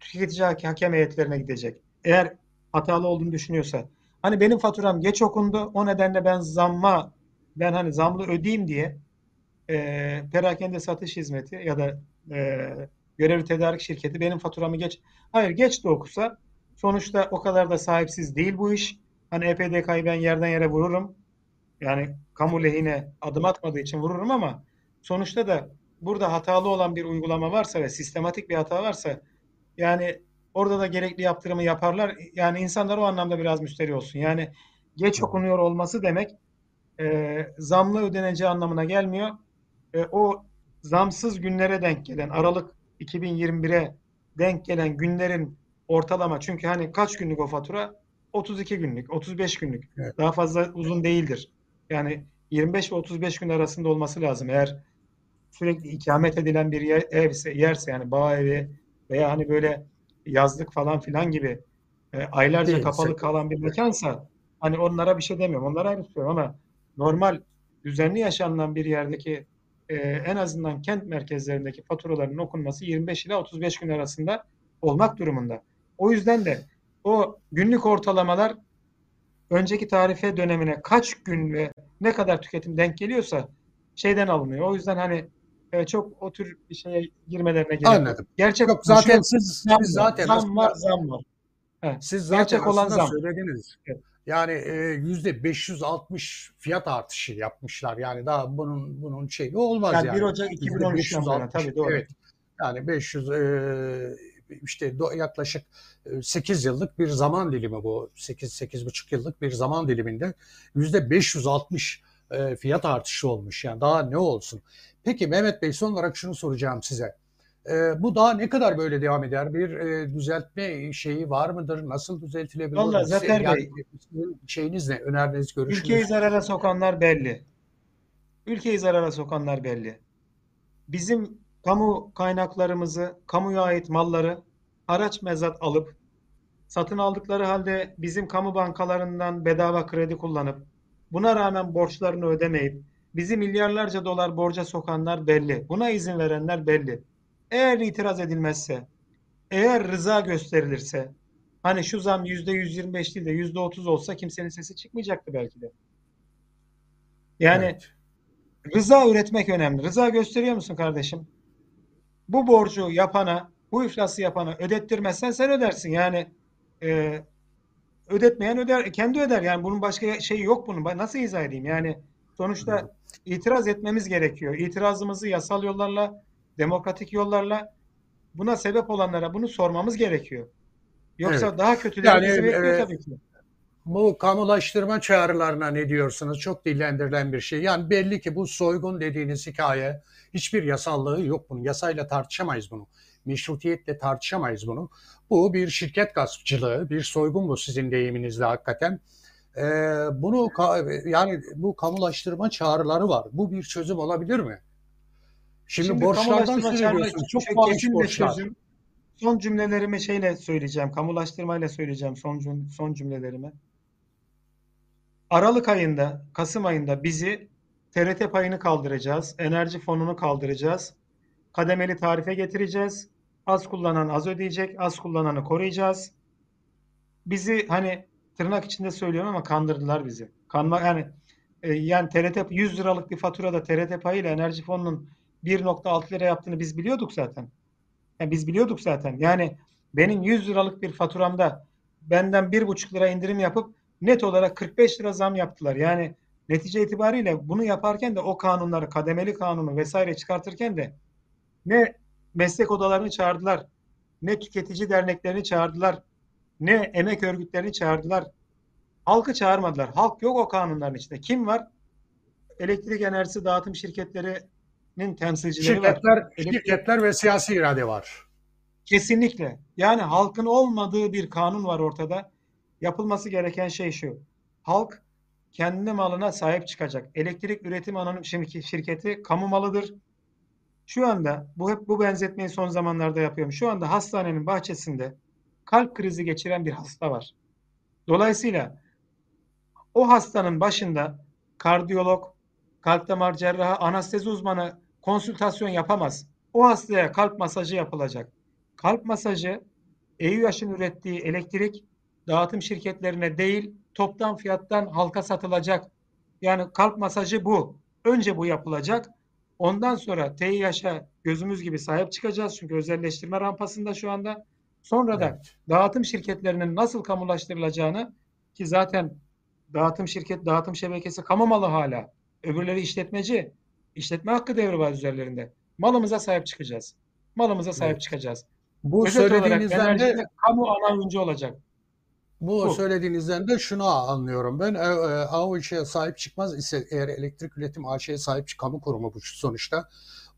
S2: Tüketici hakem heyetlerine gidecek. Eğer hatalı olduğunu düşünüyorsa. Hani benim faturam geç okundu. O nedenle ben zamma ben hani zamlı ödeyeyim diye e, perakende satış hizmeti ya da e, görevli tedarik şirketi benim faturamı geç. Hayır geç de okusa sonuçta o kadar da sahipsiz değil bu iş. Hani EPDK'yı ben yerden yere vururum. Yani kamu lehine adım atmadığı için vururum ama sonuçta da burada hatalı olan bir uygulama varsa ve sistematik bir hata varsa yani orada da gerekli yaptırımı yaparlar. Yani insanlar o anlamda biraz müsteri olsun. Yani geç okunuyor olması demek e, zamlı ödeneceği anlamına gelmiyor. E, o zamsız günlere denk gelen Aralık 2021'e denk gelen günlerin ortalama çünkü hani kaç günlük o fatura? 32 günlük, 35 günlük. Evet. Daha fazla uzun değildir. Yani 25 ve 35 gün arasında olması lazım. Eğer sürekli ikamet edilen bir yer, evse, yerse yani bağ evi veya hani böyle yazlık falan filan gibi e, aylarca Değilse, kapalı kalan bir mekansa hani onlara bir şey demiyorum. Onlara ayrı tutuyorum ama normal düzenli yaşanılan bir yerdeki e, en azından kent merkezlerindeki faturaların okunması 25 ila 35 gün arasında olmak durumunda. O yüzden de o günlük ortalamalar önceki tarife dönemine kaç gün ve ne kadar tüketim denk geliyorsa şeyden alınıyor. O yüzden hani e, çok o tür bir şeye girmelerine gerek
S1: Anladım. Gerçek yok zaten siz, siz zaten
S2: zam var, zam var.
S1: Evet. Siz zaten Gerçek olan zam. söylediniz. Evet. Yani e, yüzde 560 fiyat artışı yapmışlar. Yani daha bunun bunun şeyi olmaz yani.
S2: yani. 1 Ocak 2013'ten sonra tabii doğru. Evet.
S1: Yani 500 e, işte yaklaşık 8 yıllık bir zaman dilimi bu. 8 8,5 yıllık bir zaman diliminde yüzde 560 fiyat artışı olmuş. Yani daha ne olsun? Peki Mehmet Bey son olarak şunu soracağım size. E, bu daha ne kadar böyle devam eder? Bir e, düzeltme şeyi var mıdır? Nasıl düzeltilebilir?
S2: Valla Zafer yani, Bey.
S1: Şeyiniz ne? Öneriniz, görüşünüz?
S2: Ülkeyi zarara sokanlar belli. Ülkeyi zarara sokanlar belli. Bizim kamu kaynaklarımızı, kamuya ait malları araç mezat alıp satın aldıkları halde bizim kamu bankalarından bedava kredi kullanıp buna rağmen borçlarını ödemeyip bizi milyarlarca dolar borca sokanlar belli. Buna izin verenler belli. Eğer itiraz edilmezse, eğer rıza gösterilirse, hani şu zam yüzde 125 değil de yüzde 30 olsa kimsenin sesi çıkmayacaktı belki de. Yani evet. rıza üretmek önemli. Rıza gösteriyor musun kardeşim? Bu borcu yapana, bu iflası yapana ödettirmezsen sen ödersin. Yani e, ödetmeyen öder, kendi öder. Yani bunun başka şeyi yok bunun. Nasıl izah edeyim? Yani sonuçta itiraz etmemiz gerekiyor. İtirazımızı yasal yollarla demokratik yollarla buna sebep olanlara bunu sormamız gerekiyor. Yoksa evet. daha kötüleri yani, bizi bekliyor e, tabii ki.
S1: Bu kamulaştırma çağrılarına ne diyorsunuz? Çok dillendirilen bir şey. Yani belli ki bu soygun dediğiniz hikaye hiçbir yasallığı yok bunun. Yasayla tartışamayız bunu. Meşrutiyetle tartışamayız bunu. Bu bir şirket gaspçılığı, bir soygun bu sizin deyiminizle hakikaten. Ee, bunu yani bu kamulaştırma çağrıları var. Bu bir çözüm olabilir mi? Şimdi, Şimdi borçlardan söylüyorsunuz. Çok fahiş borçlar. Çözüm,
S2: son cümlelerimi şeyle söyleyeceğim, kamulaştırmayla söyleyeceğim son cüm- son cümlelerimi. Aralık ayında, Kasım ayında bizi TRT payını kaldıracağız, enerji fonunu kaldıracağız, kademeli tarife getireceğiz. Az kullanan az ödeyecek, az kullananı koruyacağız. Bizi hani tırnak içinde söylüyorum ama kandırdılar bizi. Kanma yani e, yani TRT 100 liralık bir faturada TRT payıyla enerji fonunun 1.6 lira yaptığını biz biliyorduk zaten. Yani biz biliyorduk zaten. Yani benim 100 liralık bir faturamda benden 1,5 lira indirim yapıp net olarak 45 lira zam yaptılar. Yani netice itibariyle bunu yaparken de o kanunları, kademeli kanunu vesaire çıkartırken de ne meslek odalarını çağırdılar, ne tüketici derneklerini çağırdılar, ne emek örgütlerini çağırdılar. Halkı çağırmadılar. Halk yok o kanunların içinde. Kim var? Elektrik enerjisi dağıtım şirketlerinin temsilcileri var.
S1: Şirketler,
S2: Elektrik-
S1: şirketler ve siyasi irade var.
S2: Kesinlikle. Yani halkın olmadığı bir kanun var ortada. Yapılması gereken şey şu. Halk kendi malına sahip çıkacak. Elektrik Üretim Anonim Şirk- Şirketi kamu malıdır. Şu anda bu hep bu benzetmeyi son zamanlarda yapıyorum. Şu anda hastanenin bahçesinde kalp krizi geçiren bir hasta var. Dolayısıyla o hastanın başında kardiyolog, kalp damar cerrahı, anestezi uzmanı konsültasyon yapamaz. O hastaya kalp masajı yapılacak. Kalp masajı EÜH'ın ürettiği elektrik dağıtım şirketlerine değil toptan fiyattan halka satılacak. Yani kalp masajı bu. Önce bu yapılacak. Ondan sonra TİH'a gözümüz gibi sahip çıkacağız. Çünkü özelleştirme rampasında şu anda. Sonra da
S1: Evet.
S2: dağıtım şirketlerinin nasıl kamulaştırılacağını ki zaten dağıtım şirket, dağıtım şebekesi kamu malı hala. Öbürleri işletmeci. İşletme hakkı devri var üzerlerinde. Malımıza sahip çıkacağız. Malımıza sahip
S1: Evet.
S2: çıkacağız.
S1: Bu
S2: Özet
S1: söylediğinizden de
S2: kamu ana oyuncu olacak.
S1: Bu
S2: Bu.
S1: söylediğinizden de şunu anlıyorum ben. E, e, AOÇ'ye sahip çıkmaz ise eğer elektrik üretim AŞ'ye sahip çık kamu kurumu bu sonuçta.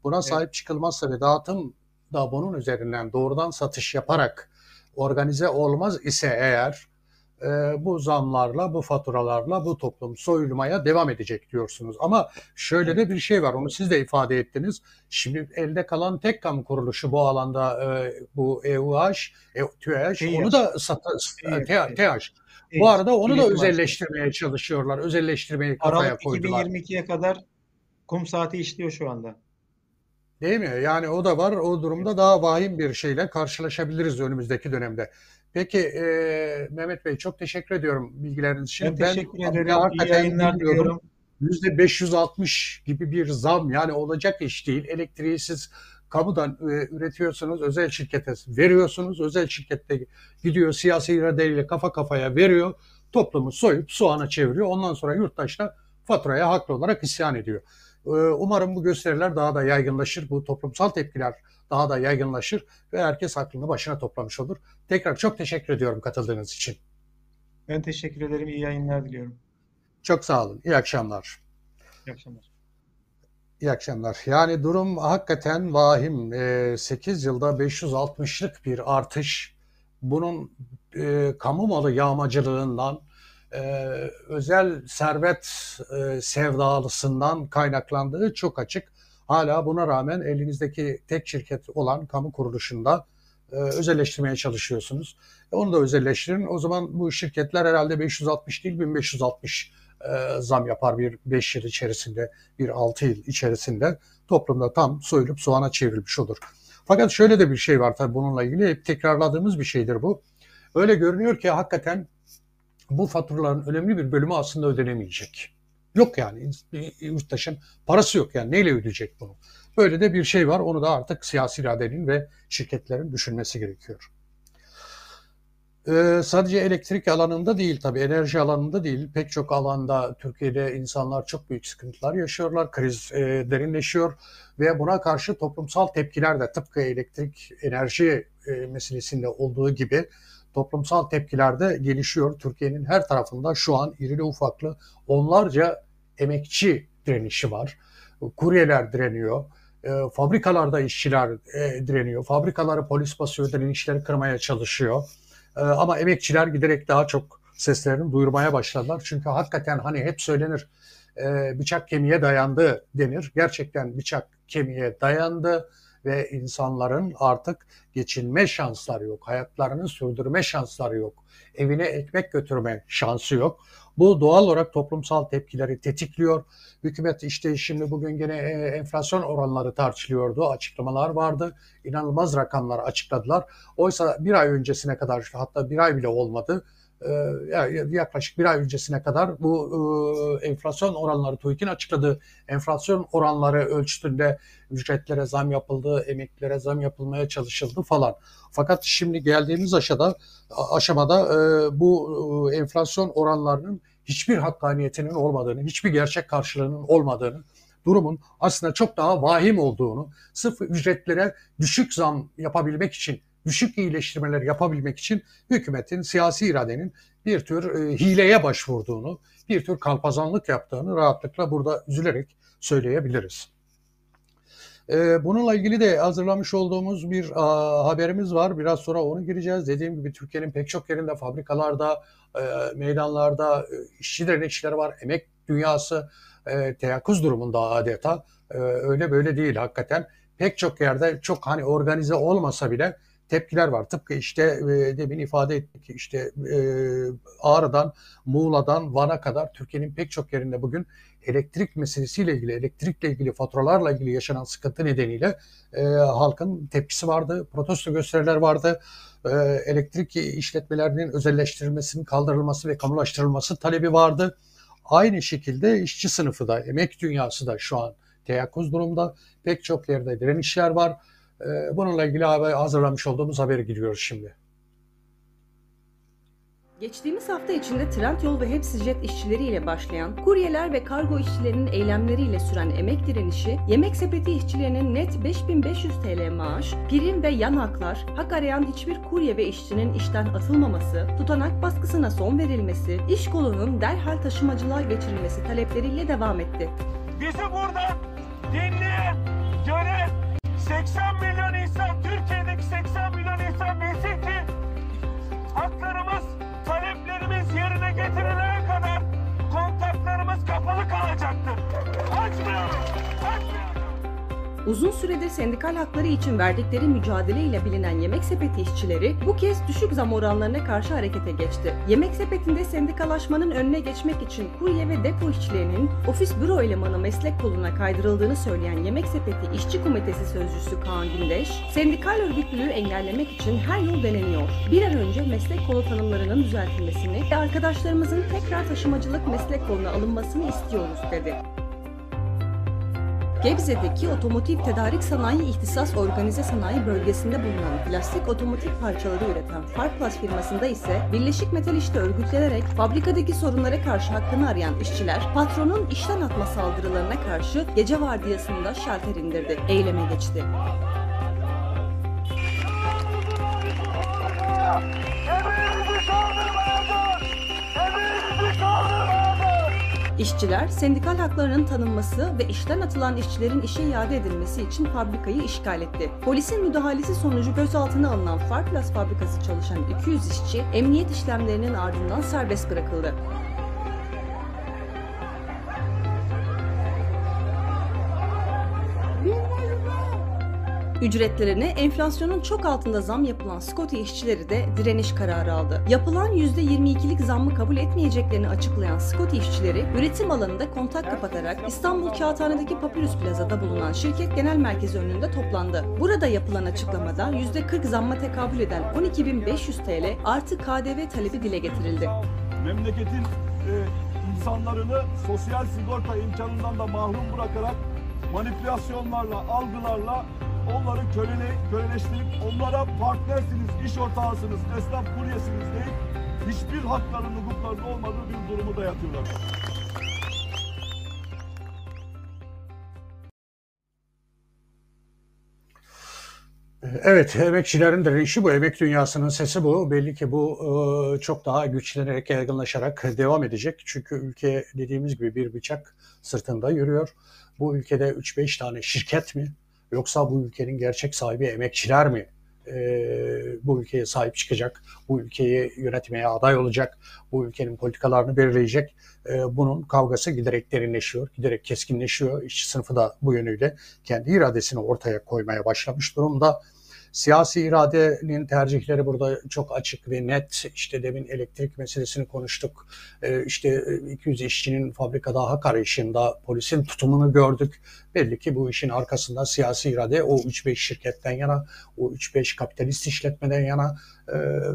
S1: Buna sahip çıkılmazsa ve dağıtım da bunun üzerinden doğrudan satış yaparak organize olmaz ise eğer e, bu zamlarla, bu faturalarla bu toplum soyulmaya devam edecek diyorsunuz. Ama şöyle de bir şey var, onu siz de ifade ettiniz. Şimdi elde kalan tek kamu kuruluşu bu alanda e, bu EUH, e, TÜEH,
S2: TİH.
S1: onu da sata,
S2: evet.
S1: Bu arada onu da özelleştirmeye çalışıyorlar. Özelleştirmeyi kafaya
S2: Aralık
S1: koydular.
S2: 2022'ye kadar kum saati işliyor şu anda.
S1: Değil mi? Yani o da var. O durumda daha vahim bir şeyle karşılaşabiliriz önümüzdeki dönemde. Peki e, Mehmet Bey çok teşekkür ediyorum bilgileriniz için.
S2: Ben teşekkür
S1: ben
S2: ederim. İyi
S1: hakikaten
S2: yayınlar diliyorum.
S1: %560 gibi bir zam yani olacak iş değil. Elektriği siz kamudan e, üretiyorsunuz, özel şirkete veriyorsunuz. Özel şirkette gidiyor siyasi iradeyle kafa kafaya veriyor. Toplumu soyup soğana çeviriyor. Ondan sonra yurttaş da faturaya haklı olarak isyan ediyor. E, Umarım bu gösteriler daha da yaygınlaşır. Bu toplumsal tepkiler daha da yaygınlaşır ve herkes aklını başına toplamış olur. Tekrar çok teşekkür ediyorum katıldığınız için.
S2: Ben teşekkür ederim. İyi yayınlar diliyorum.
S1: Çok sağ olun. İyi akşamlar.
S2: İyi akşamlar.
S1: İyi akşamlar. Yani durum hakikaten vahim. 8 yılda 560'lık bir artış. Bunun e, kamu malı yağmacılığından, e, özel servet e, sevdalısından kaynaklandığı çok açık. Hala buna rağmen elinizdeki tek şirket olan kamu kuruluşunda e, özelleştirmeye çalışıyorsunuz. E, onu da özelleştirin. O zaman bu şirketler herhalde 560 değil 1560 e, zam yapar bir 5 yıl içerisinde, bir 6 yıl içerisinde toplumda tam soyulup soğana çevrilmiş olur. Fakat şöyle de bir şey var tabii bununla ilgili hep tekrarladığımız bir şeydir bu. Öyle görünüyor ki hakikaten bu faturaların önemli bir bölümü aslında ödenemeyecek. Yok yani yurttaşın parası yok yani neyle ödeyecek bunu? Böyle de bir şey var onu da artık siyasi iradenin ve şirketlerin düşünmesi gerekiyor. Ee, sadece elektrik alanında değil tabii enerji alanında değil pek çok alanda Türkiye'de insanlar çok büyük sıkıntılar yaşıyorlar, kriz e, derinleşiyor ve buna karşı toplumsal tepkiler de tıpkı elektrik enerji e, meselesinde olduğu gibi toplumsal tepkiler de gelişiyor. Türkiye'nin her tarafında şu an irili ufaklı onlarca emekçi direnişi var. Kuryeler direniyor. E, fabrikalarda işçiler e, direniyor. Fabrikaları polis basıyor, direnişleri kırmaya çalışıyor. E, ama emekçiler giderek daha çok seslerini duyurmaya başladılar. Çünkü hakikaten hani hep söylenir e, bıçak kemiğe dayandı denir. Gerçekten bıçak kemiğe dayandı ve insanların artık geçinme şansları yok. Hayatlarını sürdürme şansları yok. Evine ekmek götürme şansı yok. Bu doğal olarak toplumsal tepkileri tetikliyor. Hükümet işte şimdi bugün gene e, enflasyon oranları tartışılıyordu. Açıklamalar vardı. İnanılmaz rakamlar açıkladılar. Oysa bir ay öncesine kadar hatta bir ay bile olmadı yaklaşık bir ay öncesine kadar bu e, enflasyon oranları TÜİK'in açıkladığı enflasyon oranları ölçütünde ücretlere zam yapıldı, emeklilere zam yapılmaya çalışıldı falan. Fakat şimdi geldiğimiz aşamada aşamada e, bu enflasyon oranlarının hiçbir hakkaniyetinin olmadığını, hiçbir gerçek karşılığının olmadığını, durumun aslında çok daha vahim olduğunu, sırf ücretlere düşük zam yapabilmek için düşük iyileştirmeler yapabilmek için hükümetin, siyasi iradenin bir tür e, hileye başvurduğunu, bir tür kalpazanlık yaptığını rahatlıkla burada üzülerek söyleyebiliriz. E, bununla ilgili de hazırlamış olduğumuz bir haberimiz var. Biraz sonra onu gireceğiz. Dediğim gibi Türkiye'nin pek çok yerinde, fabrikalarda, e, meydanlarda e, işçi direnişleri var. Emek dünyası e, teyakkuz durumunda adeta. Öyle böyle değil hakikaten. Pek çok yerde çok hani organize olmasa bile tepkiler var. Tıpkı işte e, demin ifade ettik işte e, Ağrı'dan, Muğla'dan, Van'a kadar Türkiye'nin pek çok yerinde bugün elektrik meselesiyle ilgili, elektrikle ilgili, faturalarla ilgili yaşanan sıkıntı nedeniyle e, halkın tepkisi vardı, protesto gösteriler vardı. E, elektrik işletmelerinin özelleştirilmesinin kaldırılması ve kamulaştırılması talebi vardı. Aynı şekilde işçi sınıfı da, emek dünyası da şu an teyakkuz durumda. Pek çok yerde direnişler var. Ee, bununla ilgili hazırlamış olduğumuz haberi giriyoruz şimdi.
S3: Geçtiğimiz hafta içinde Trendyol ve Hepsijet işçileriyle başlayan, kuryeler ve kargo işçilerinin eylemleriyle süren emek direnişi, yemek sepeti işçilerinin net 5500 TL maaş, prim ve yan haklar, hak arayan hiçbir kurye ve işçinin işten atılmaması, tutanak baskısına son verilmesi, iş kolunun derhal taşımacılığa geçirilmesi talepleriyle devam etti.
S4: Bizi burada dinleyen, gören 80 milyon insan, Türkiye'deki 80 milyon insan bilsin ki haklarımız,
S3: Uzun süredir sendikal hakları için verdikleri mücadeleyle bilinen Yemek Sepeti işçileri bu kez düşük zam oranlarına karşı harekete geçti. Yemek Sepeti'nde sendikalaşmanın önüne geçmek için kurye ve depo işçilerinin ofis büro elemanı meslek koluna kaydırıldığını söyleyen Yemek Sepeti İşçi Komitesi Sözcüsü Kaan Gündeş, sendikal örgütlülüğü engellemek için her yol deneniyor. Bir an önce meslek kolu tanımlarının düzeltilmesini ve arkadaşlarımızın tekrar taşımacılık meslek koluna alınmasını istiyoruz dedi. Gebze'deki Otomotiv Tedarik Sanayi İhtisas Organize Sanayi Bölgesi'nde bulunan plastik otomotiv parçaları üreten Farplas firmasında ise Birleşik Metal İş'te örgütlenerek fabrikadaki sorunlara karşı hakkını arayan işçiler patronun işten atma saldırılarına karşı gece vardiyasında şalter indirdi. Eyleme geçti. İşçiler, sendikal haklarının tanınması ve işten atılan işçilerin işe iade edilmesi için fabrikayı işgal etti. Polisin müdahalesi sonucu gözaltına alınan Farplas fabrikası çalışan 200 işçi, emniyet işlemlerinin ardından serbest bırakıldı. Ücretlerine enflasyonun çok altında zam yapılan Scotty işçileri de direniş kararı aldı. Yapılan %22'lik zammı kabul etmeyeceklerini açıklayan Scotty işçileri üretim alanında kontak kapatarak İstanbul Kağıthane'deki Papyrus Plaza'da bulunan şirket genel merkezi önünde toplandı. Burada yapılan açıklamada %40 zamma tekabül eden 12.500 TL artı KDV talebi dile getirildi.
S5: Memleketin e, insanlarını sosyal sigorta imkanından da mahrum bırakarak manipülasyonlarla, algılarla onları kölele, köleleştirip onlara partnersiniz, iş ortağısınız, esnaf kuryesiniz deyip hiçbir hakların, hukuklarının olmadığı bir durumu dayatıyorlar.
S1: Evet, emekçilerin direnişi bu, emek dünyasının sesi bu. Belli ki bu e, çok daha güçlenerek, yaygınlaşarak devam edecek. Çünkü ülke dediğimiz gibi bir bıçak sırtında yürüyor. Bu ülkede 3-5 tane şirket mi, Yoksa bu ülkenin gerçek sahibi emekçiler mi e, bu ülkeye sahip çıkacak, bu ülkeyi yönetmeye aday olacak, bu ülkenin politikalarını belirleyecek. E, bunun kavgası giderek derinleşiyor, giderek keskinleşiyor. İşçi sınıfı da bu yönüyle kendi iradesini ortaya koymaya başlamış durumda. Siyasi iradenin tercihleri burada çok açık ve net. İşte demin elektrik meselesini konuştuk. Ee, işte 200 işçinin fabrikada hak arayışında polisin tutumunu gördük. Belli ki bu işin arkasında siyasi irade o 3-5 şirketten yana, o 3-5 kapitalist işletmeden yana. Ee,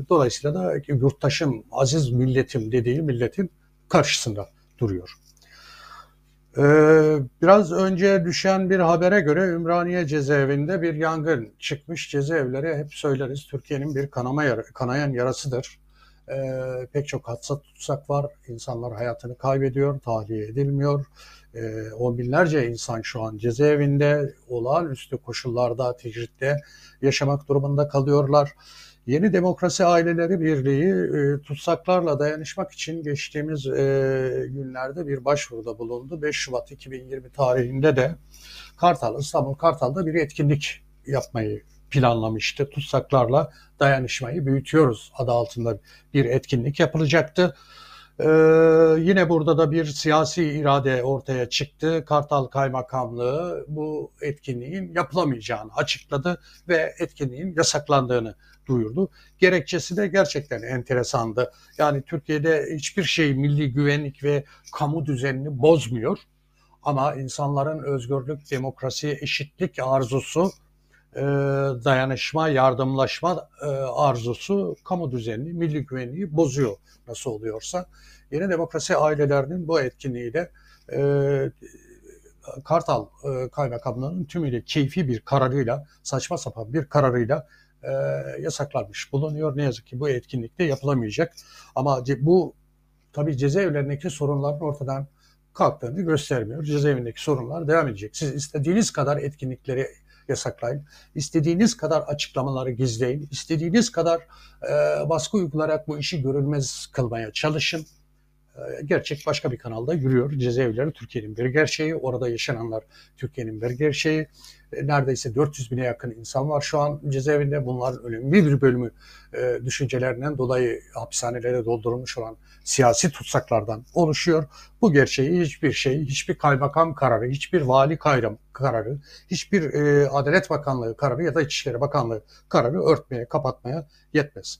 S1: dolayısıyla da yurttaşım, aziz milletim dediği milletin karşısında duruyor. Ee, biraz önce düşen bir habere göre Ümraniye cezaevinde bir yangın çıkmış. Cezaevleri hep söyleriz Türkiye'nin bir kanama yara, kanayan yarasıdır. Ee, pek çok hatsat tutsak var. İnsanlar hayatını kaybediyor, tahliye edilmiyor. Ee, on binlerce insan şu an cezaevinde olağanüstü koşullarda, tecritte yaşamak durumunda kalıyorlar. Yeni Demokrasi Aileleri Birliği e, tutsaklarla dayanışmak için geçtiğimiz e, günlerde bir başvuruda bulundu. 5 Şubat 2020 tarihinde de Kartal, İstanbul Kartal'da bir etkinlik yapmayı planlamıştı. Tutsaklarla dayanışmayı büyütüyoruz adı altında bir etkinlik yapılacaktı. Ee, yine burada da bir siyasi irade ortaya çıktı. Kartal Kaymakamlığı bu etkinliğin yapılamayacağını açıkladı ve etkinliğin yasaklandığını duyurdu. Gerekçesi de gerçekten enteresandı. Yani Türkiye'de hiçbir şey milli güvenlik ve kamu düzenini bozmuyor. Ama insanların özgürlük, demokrasi, eşitlik arzusu, e, dayanışma, yardımlaşma e, arzusu kamu düzenini, milli güvenliği bozuyor nasıl oluyorsa. Yeni Demokrasi ailelerinin bu etkinliğiyle e, Kartal Kaymakamlığı'nın tümüyle keyfi bir kararıyla, saçma sapan bir kararıyla e, yasaklanmış bulunuyor. Ne yazık ki bu etkinlikte yapılamayacak. Ama bu tabii cezaevlerindeki sorunların ortadan kalktığını göstermiyor. Cezaevindeki sorunlar devam edecek. Siz istediğiniz kadar etkinlikleri yasaklayın. istediğiniz kadar açıklamaları gizleyin. istediğiniz kadar e, baskı uygularak bu işi görünmez kılmaya çalışın. E, gerçek başka bir kanalda yürüyor. Cezaevleri Türkiye'nin bir gerçeği. Orada yaşananlar Türkiye'nin bir gerçeği. E, neredeyse 400 bine yakın insan var şu an cezaevinde. Bunların önemli bir bölümü e, düşüncelerinden dolayı hapishanelere doldurulmuş olan siyasi tutsaklardan oluşuyor. Bu gerçeği hiçbir şey, hiçbir kaymakam kararı, hiçbir vali kayram kararı, hiçbir e, Adalet Bakanlığı kararı ya da İçişleri Bakanlığı kararı örtmeye, kapatmaya yetmez.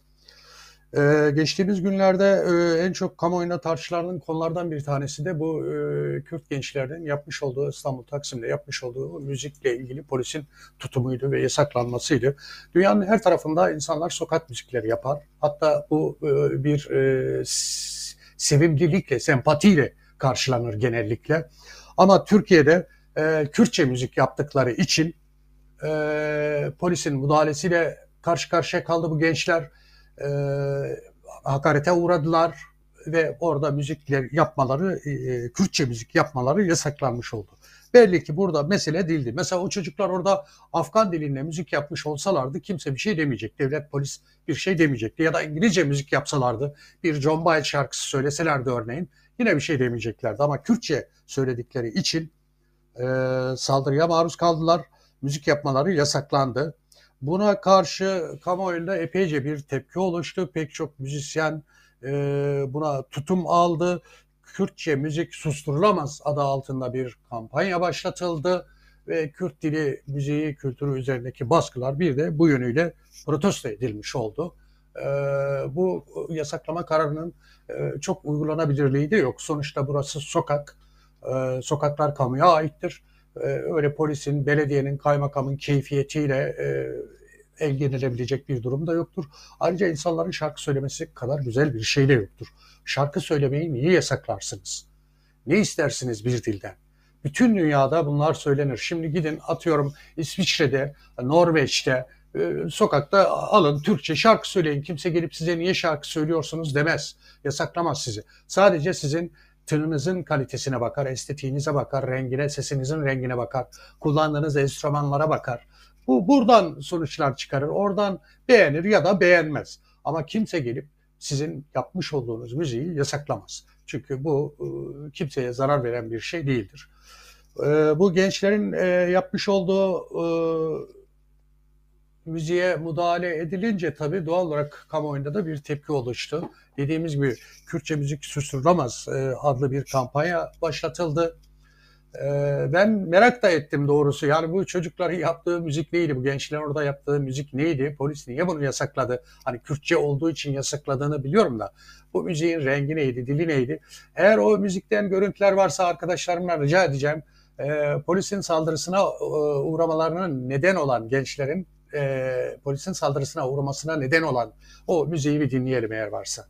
S1: Ee, geçtiğimiz günlerde e, en çok kamuoyunda tartışılan konulardan bir tanesi de bu e, Kürt gençlerinin yapmış olduğu İstanbul Taksim'de yapmış olduğu müzikle ilgili polisin tutumuydu ve yasaklanmasıydı. Dünyanın her tarafında insanlar sokak müzikleri yapar. Hatta bu e, bir e, sevimlilikle, sempatiyle karşılanır genellikle. Ama Türkiye'de e, Kürtçe müzik yaptıkları için e, polisin müdahalesiyle karşı karşıya kaldı bu gençler e, hakarete uğradılar ve orada müzikler yapmaları, e, Kürtçe müzik yapmaları yasaklanmış oldu. Belli ki burada mesele değildi. Mesela o çocuklar orada Afgan dilinde müzik yapmış olsalardı kimse bir şey demeyecek. Devlet polis bir şey demeyecekti. Ya da İngilizce müzik yapsalardı bir John Bayard şarkısı söyleselerdi örneğin yine bir şey demeyeceklerdi. Ama Kürtçe söyledikleri için e, saldırıya maruz kaldılar. Müzik yapmaları yasaklandı. Buna karşı kamuoyunda epeyce bir tepki oluştu. Pek çok müzisyen e, buna tutum aldı. Kürtçe müzik susturulamaz adı altında bir kampanya başlatıldı ve Kürt dili müziği kültürü üzerindeki baskılar bir de bu yönüyle protesto edilmiş oldu. E, bu yasaklama kararının e, çok uygulanabilirliği de yok. Sonuçta burası sokak, e, sokaklar kamuya aittir ee, öyle polisin, belediyenin, kaymakamın keyfiyetiyle e, bir durum da yoktur. Ayrıca insanların şarkı söylemesi kadar güzel bir şey de yoktur. Şarkı söylemeyi niye yasaklarsınız? Ne istersiniz bir dilden? Bütün dünyada bunlar söylenir. Şimdi gidin atıyorum İsviçre'de, Norveç'te, e, sokakta alın Türkçe şarkı söyleyin. Kimse gelip size niye şarkı söylüyorsunuz demez. Yasaklamaz sizi. Sadece sizin tınınızın kalitesine bakar, estetiğinize bakar, rengine, sesinizin rengine bakar, kullandığınız enstrümanlara bakar. Bu buradan sonuçlar çıkarır. Oradan beğenir ya da beğenmez. Ama kimse gelip sizin yapmış olduğunuz müziği yasaklamaz. Çünkü bu e, kimseye zarar veren bir şey değildir. E, bu gençlerin e, yapmış olduğu müziğe müdahale edilince tabii doğal olarak kamuoyunda da bir tepki oluştu. Dediğimiz gibi Kürtçe müzik susturulamaz e, adlı bir kampanya başlatıldı. E, ben merak da ettim doğrusu. Yani bu çocukların yaptığı müzik neydi? Bu gençlerin orada yaptığı müzik neydi? Polis niye bunu yasakladı? Hani Kürtçe olduğu için yasakladığını biliyorum da. Bu müziğin rengi neydi? Dili neydi? Eğer o müzikten görüntüler varsa arkadaşlarımdan rica edeceğim. E, polisin saldırısına uğramalarına neden olan gençlerin e, polisin saldırısına uğramasına neden olan o müziği bir dinleyelim eğer varsa.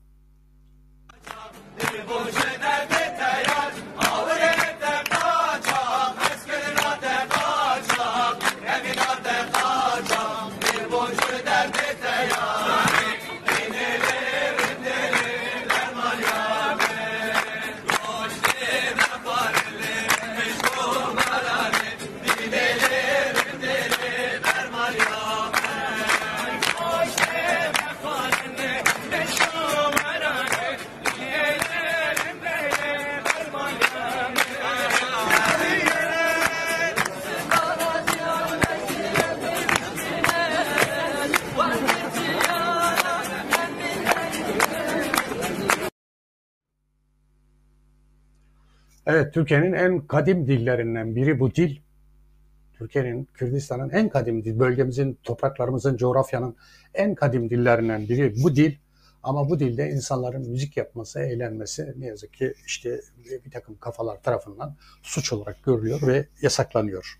S1: Evet, Türkiye'nin en kadim dillerinden biri bu dil. Türkiye'nin, Kürdistan'ın en kadim dil, bölgemizin, topraklarımızın, coğrafyanın en kadim dillerinden biri bu dil. Ama bu dilde insanların müzik yapması, eğlenmesi ne yazık ki işte bir takım kafalar tarafından suç olarak görülüyor ve yasaklanıyor.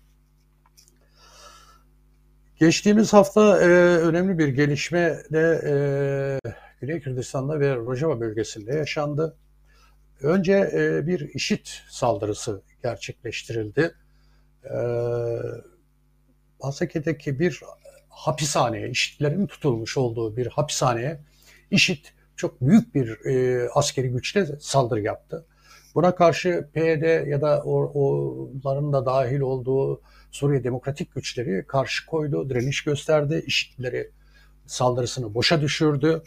S1: Geçtiğimiz hafta e, önemli bir gelişme de e, Güney Kürdistan'da ve Rojava bölgesinde yaşandı. Önce e, bir işit saldırısı gerçekleştirildi. E, Hasake'deki bir hapishaneye, işitlerin tutulmuş olduğu bir hapishaneye işit çok büyük bir e, askeri güçle saldırı yaptı. Buna karşı PYD ya da onların da dahil olduğu Suriye Demokratik Güçleri karşı koydu, direniş gösterdi, işitleri saldırısını boşa düşürdü.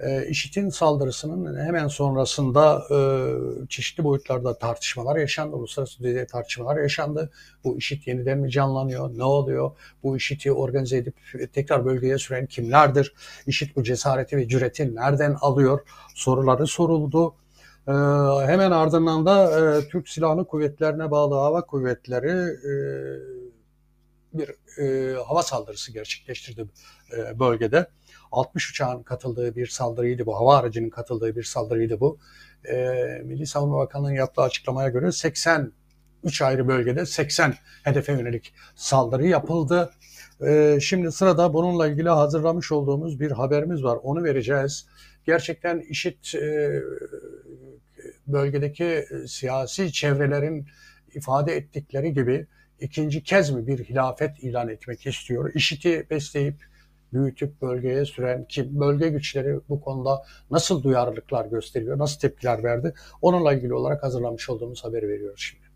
S1: E, IŞİD'in saldırısının hemen sonrasında e, çeşitli boyutlarda tartışmalar yaşandı, uluslararası düzeyde tartışmalar yaşandı. Bu IŞİD yeniden mi canlanıyor, ne oluyor? Bu IŞİD'i organize edip tekrar bölgeye süren kimlerdir? IŞİD bu cesareti ve cüreti nereden alıyor? Soruları soruldu. Ee, hemen ardından da e, Türk Silahlı Kuvvetlerine bağlı hava kuvvetleri e, bir hava saldırısı gerçekleştirdi bölgede. 60 uçağın katıldığı bir saldırıydı bu. Hava aracının katıldığı bir saldırıydı bu. E, Milli Savunma Bakanlığı'nın yaptığı açıklamaya göre 80 3 ayrı bölgede 80 hedefe yönelik saldırı yapıldı. E, şimdi sırada bununla ilgili hazırlamış olduğumuz bir haberimiz var. Onu vereceğiz. Gerçekten işit e, bölgedeki siyasi çevrelerin ifade ettikleri gibi ikinci kez mi bir hilafet ilan etmek istiyor? İşit'i besleyip büyütüp bölgeye süren ki bölge güçleri bu konuda nasıl duyarlılıklar gösteriyor, nasıl tepkiler verdi onunla ilgili olarak hazırlamış olduğumuz haberi veriyoruz şimdi.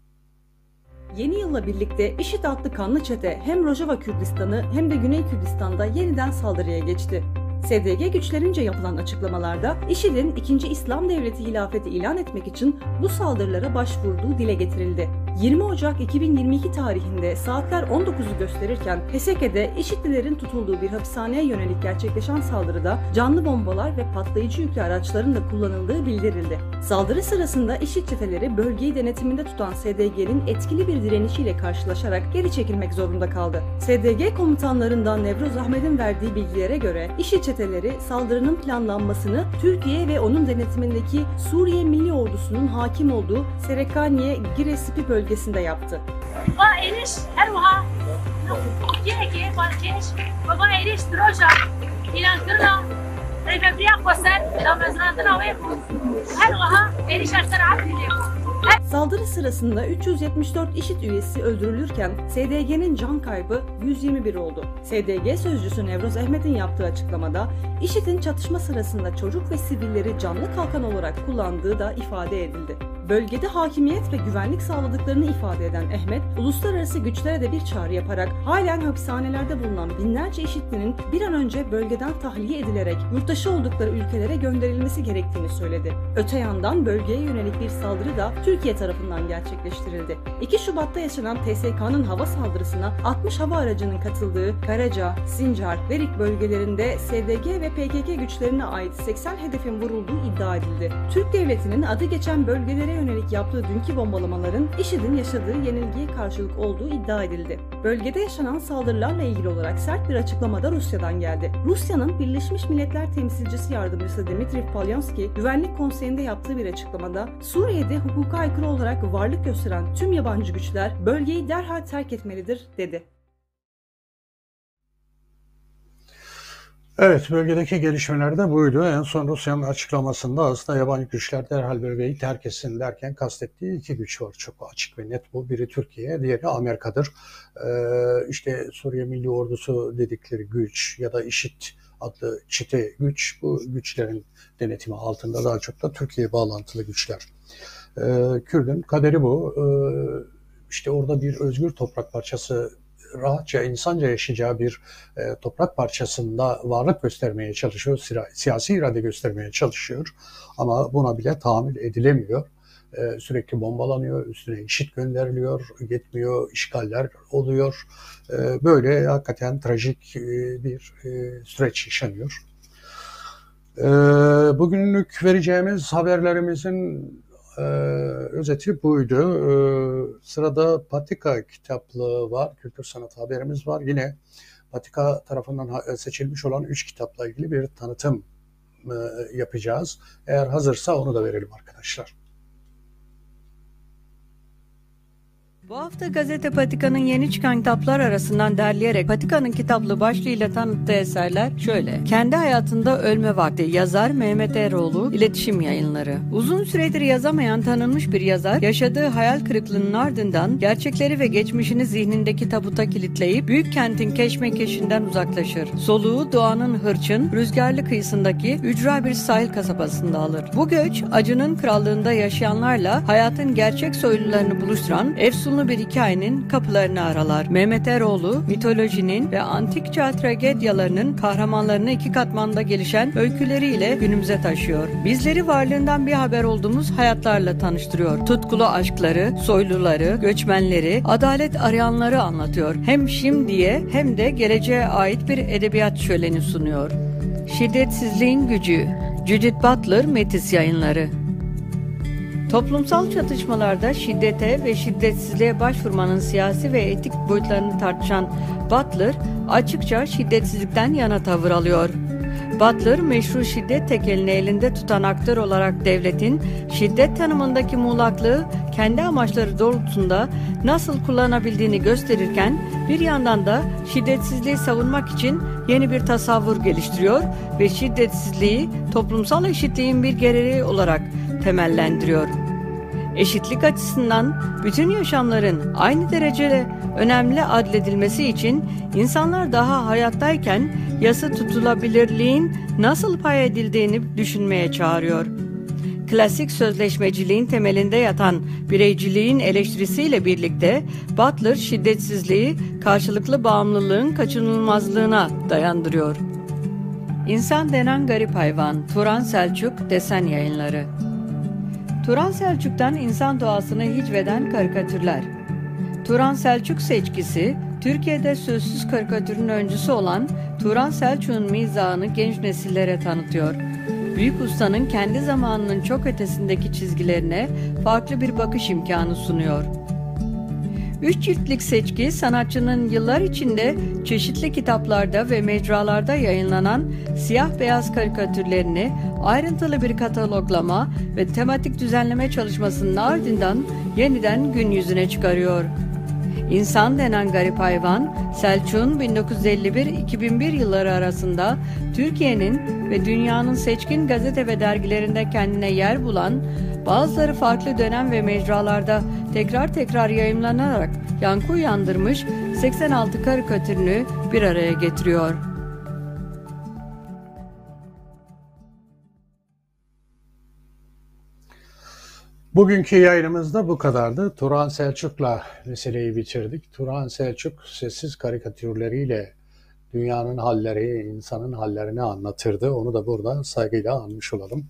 S3: Yeni yılla birlikte IŞİD adlı kanlı çete hem Rojava Kürdistan'ı hem de Güney Kürdistan'da yeniden saldırıya geçti. SDG güçlerince yapılan açıklamalarda IŞİD'in 2. İslam Devleti hilafeti ilan etmek için bu saldırılara başvurduğu dile getirildi. 20 Ocak 2022 tarihinde saatler 19'u gösterirken Heseke'de IŞİD'lilerin tutulduğu bir hapishaneye yönelik gerçekleşen saldırıda canlı bombalar ve patlayıcı yüklü araçların da kullanıldığı bildirildi. Saldırı sırasında IŞİD çeteleri bölgeyi denetiminde tutan SDG'nin etkili bir direnişiyle karşılaşarak geri çekilmek zorunda kaldı. SDG komutanlarından Nevroz Ahmet'in verdiği bilgilere göre IŞİD çeteleri saldırının planlanmasını Türkiye ve onun denetimindeki Suriye Milli Ordusu'nun hakim olduğu Serekaniye Giresipi bölgesinde
S6: bölgesinde yaptı. Baba eriş eruha, yeke balkeş, baba eriş droja, ilandırla, rebebriya koser, damazrandına ve eruha eriş erser.
S3: Saldırı sırasında 374 IŞİD üyesi öldürülürken SDG'nin can kaybı 121 oldu. SDG sözcüsü Nevruz Ahmet'in yaptığı açıklamada IŞİD'in çatışma sırasında çocuk ve sivilleri canlı kalkan olarak kullandığı da ifade edildi. Bölgede hakimiyet ve güvenlik sağladıklarını ifade eden Ahmet, uluslararası güçlere de bir çağrı yaparak halen hapishanelerde bulunan binlerce IŞİD'linin bir an önce bölgeden tahliye edilerek yurttaşı oldukları ülkelere gönderilmesi gerektiğini söyledi. Öte yandan bölgeye yönelik bir saldırı da Türkiye tarafından gerçekleştirildi. 2 Şubat'ta yaşanan TSK'nın hava saldırısına 60 hava aracının katıldığı Karaca, Sincar, Verik bölgelerinde SDG ve PKK güçlerine ait 80 hedefin vurulduğu iddia edildi. Türk devletinin adı geçen bölgelere yönelik yaptığı dünkü bombalamaların IŞİD'in yaşadığı yenilgiye karşılık olduğu iddia edildi. Bölgede yaşanan saldırılarla ilgili olarak sert bir açıklama da Rusya'dan geldi. Rusya'nın Birleşmiş Milletler Temsilcisi Yardımcısı Dmitry Polyanski, Güvenlik Konseyi'nde yaptığı bir açıklamada Suriye'de hukuka aykırı olarak varlık gösteren tüm yabancı güçler bölgeyi derhal terk etmelidir dedi.
S1: Evet, bölgedeki gelişmeler de buydu. En son Rusya'nın açıklamasında aslında yabancı güçler derhal bölgeyi terk etsin derken kastettiği iki güç var. Çok açık ve net bu. Biri Türkiye, diğeri Amerika'dır. Ee, işte Suriye Milli Ordusu dedikleri güç ya da IŞİD adlı çete güç bu güçlerin denetimi altında daha çok da Türkiye bağlantılı güçler. Ee, Kürdün kaderi bu. Ee, işte orada bir özgür toprak parçası rahatça, insanca yaşayacağı bir e, toprak parçasında varlık göstermeye çalışıyor, siyasi irade göstermeye çalışıyor. Ama buna bile tahammül edilemiyor. E, sürekli bombalanıyor, üstüne işit gönderiliyor, yetmiyor, işgaller oluyor. E, böyle hakikaten trajik e, bir e, süreç yaşanıyor. E, bugünlük vereceğimiz haberlerimizin e, özeti buydu. E, sırada Patika kitaplığı var, kültür sanat haberimiz var. Yine Patika tarafından seçilmiş olan üç kitapla ilgili bir tanıtım e, yapacağız. Eğer hazırsa onu da verelim arkadaşlar.
S7: Bu hafta Gazete Patika'nın yeni çıkan kitaplar arasından derleyerek Patika'nın kitaplı başlığıyla tanıttığı eserler şöyle. Kendi hayatında ölme vakti yazar Mehmet Eroğlu iletişim yayınları. Uzun süredir yazamayan tanınmış bir yazar yaşadığı hayal kırıklığının ardından gerçekleri ve geçmişini zihnindeki tabuta kilitleyip büyük kentin keşmekeşinden uzaklaşır. Soluğu doğanın hırçın, rüzgarlı kıyısındaki ücra bir sahil kasabasında alır. Bu göç acının krallığında yaşayanlarla hayatın gerçek soylularını buluşturan efsunlu bir hikayenin kapılarını aralar. Mehmet Eroğlu, mitolojinin ve antik çağ tragedyalarının kahramanlarını iki katmanda gelişen öyküleriyle günümüze taşıyor. Bizleri varlığından bir haber olduğumuz hayatlarla tanıştırıyor. Tutkulu aşkları, soyluları, göçmenleri, adalet arayanları anlatıyor. Hem şimdiye hem de geleceğe ait bir edebiyat şöleni sunuyor. Şiddetsizliğin gücü Judith Butler Metis Yayınları Toplumsal çatışmalarda şiddete ve şiddetsizliğe başvurmanın siyasi ve etik boyutlarını tartışan Butler açıkça şiddetsizlikten yana tavır alıyor. Butler meşru şiddet tekelini elinde tutan aktör olarak devletin şiddet tanımındaki muğlaklığı kendi amaçları doğrultusunda nasıl kullanabildiğini gösterirken bir yandan da şiddetsizliği savunmak için yeni bir tasavvur geliştiriyor ve şiddetsizliği toplumsal eşitliğin bir gereği olarak temellendiriyor. Eşitlik açısından bütün yaşamların aynı derecede önemli adledilmesi için insanlar daha hayattayken yasa tutulabilirliğin nasıl pay edildiğini düşünmeye çağırıyor. Klasik sözleşmeciliğin temelinde yatan bireyciliğin eleştirisiyle birlikte Butler şiddetsizliği karşılıklı bağımlılığın kaçınılmazlığına dayandırıyor. İnsan denen garip hayvan Turan Selçuk Desen Yayınları Turan Selçuk'tan insan doğasını hicveden karikatürler. Turan Selçuk seçkisi, Türkiye'de sözsüz karikatürün öncüsü olan Turan Selçuk'un mizahını genç nesillere tanıtıyor. Büyük ustanın kendi zamanının çok ötesindeki çizgilerine farklı bir bakış imkanı sunuyor. Üç ciltlik seçki sanatçının yıllar içinde çeşitli kitaplarda ve mecralarda yayınlanan siyah beyaz karikatürlerini ayrıntılı bir kataloglama ve tematik düzenleme çalışmasının ardından yeniden gün yüzüne çıkarıyor. İnsan denen garip hayvan, Selçuk'un 1951-2001 yılları arasında Türkiye'nin ve dünyanın seçkin gazete ve dergilerinde kendine yer bulan, bazıları farklı dönem ve mecralarda tekrar tekrar yayımlanarak yankı uyandırmış 86 karikatürünü bir araya getiriyor.
S1: Bugünkü yayınımızda bu kadardı. Turan Selçuk'la meseleyi bitirdik. Turan Selçuk sessiz karikatürleriyle dünyanın halleri, insanın hallerini anlatırdı. Onu da burada saygıyla anmış olalım.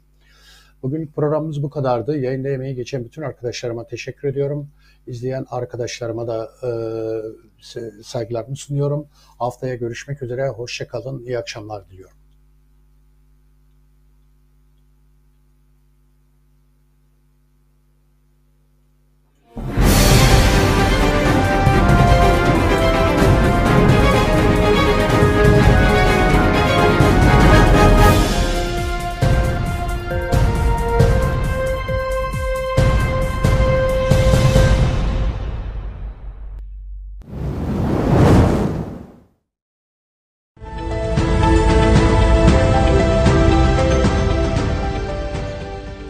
S1: Bugün programımız bu kadardı. Yayında emeği geçen bütün arkadaşlarıma teşekkür ediyorum. İzleyen arkadaşlarıma da e, saygılarımı sunuyorum. Haftaya görüşmek üzere. Hoşçakalın. İyi akşamlar diliyorum.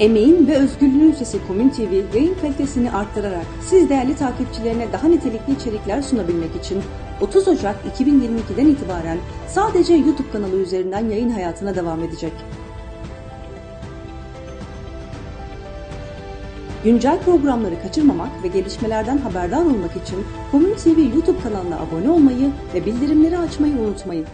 S3: Emeğin ve özgürlüğün sesi Komün TV yayın kalitesini arttırarak siz değerli takipçilerine daha nitelikli içerikler sunabilmek için 30 Ocak 2022'den itibaren sadece YouTube kanalı üzerinden yayın hayatına devam edecek. Güncel programları kaçırmamak ve gelişmelerden haberdar olmak için Komün TV YouTube kanalına abone olmayı ve bildirimleri açmayı unutmayın.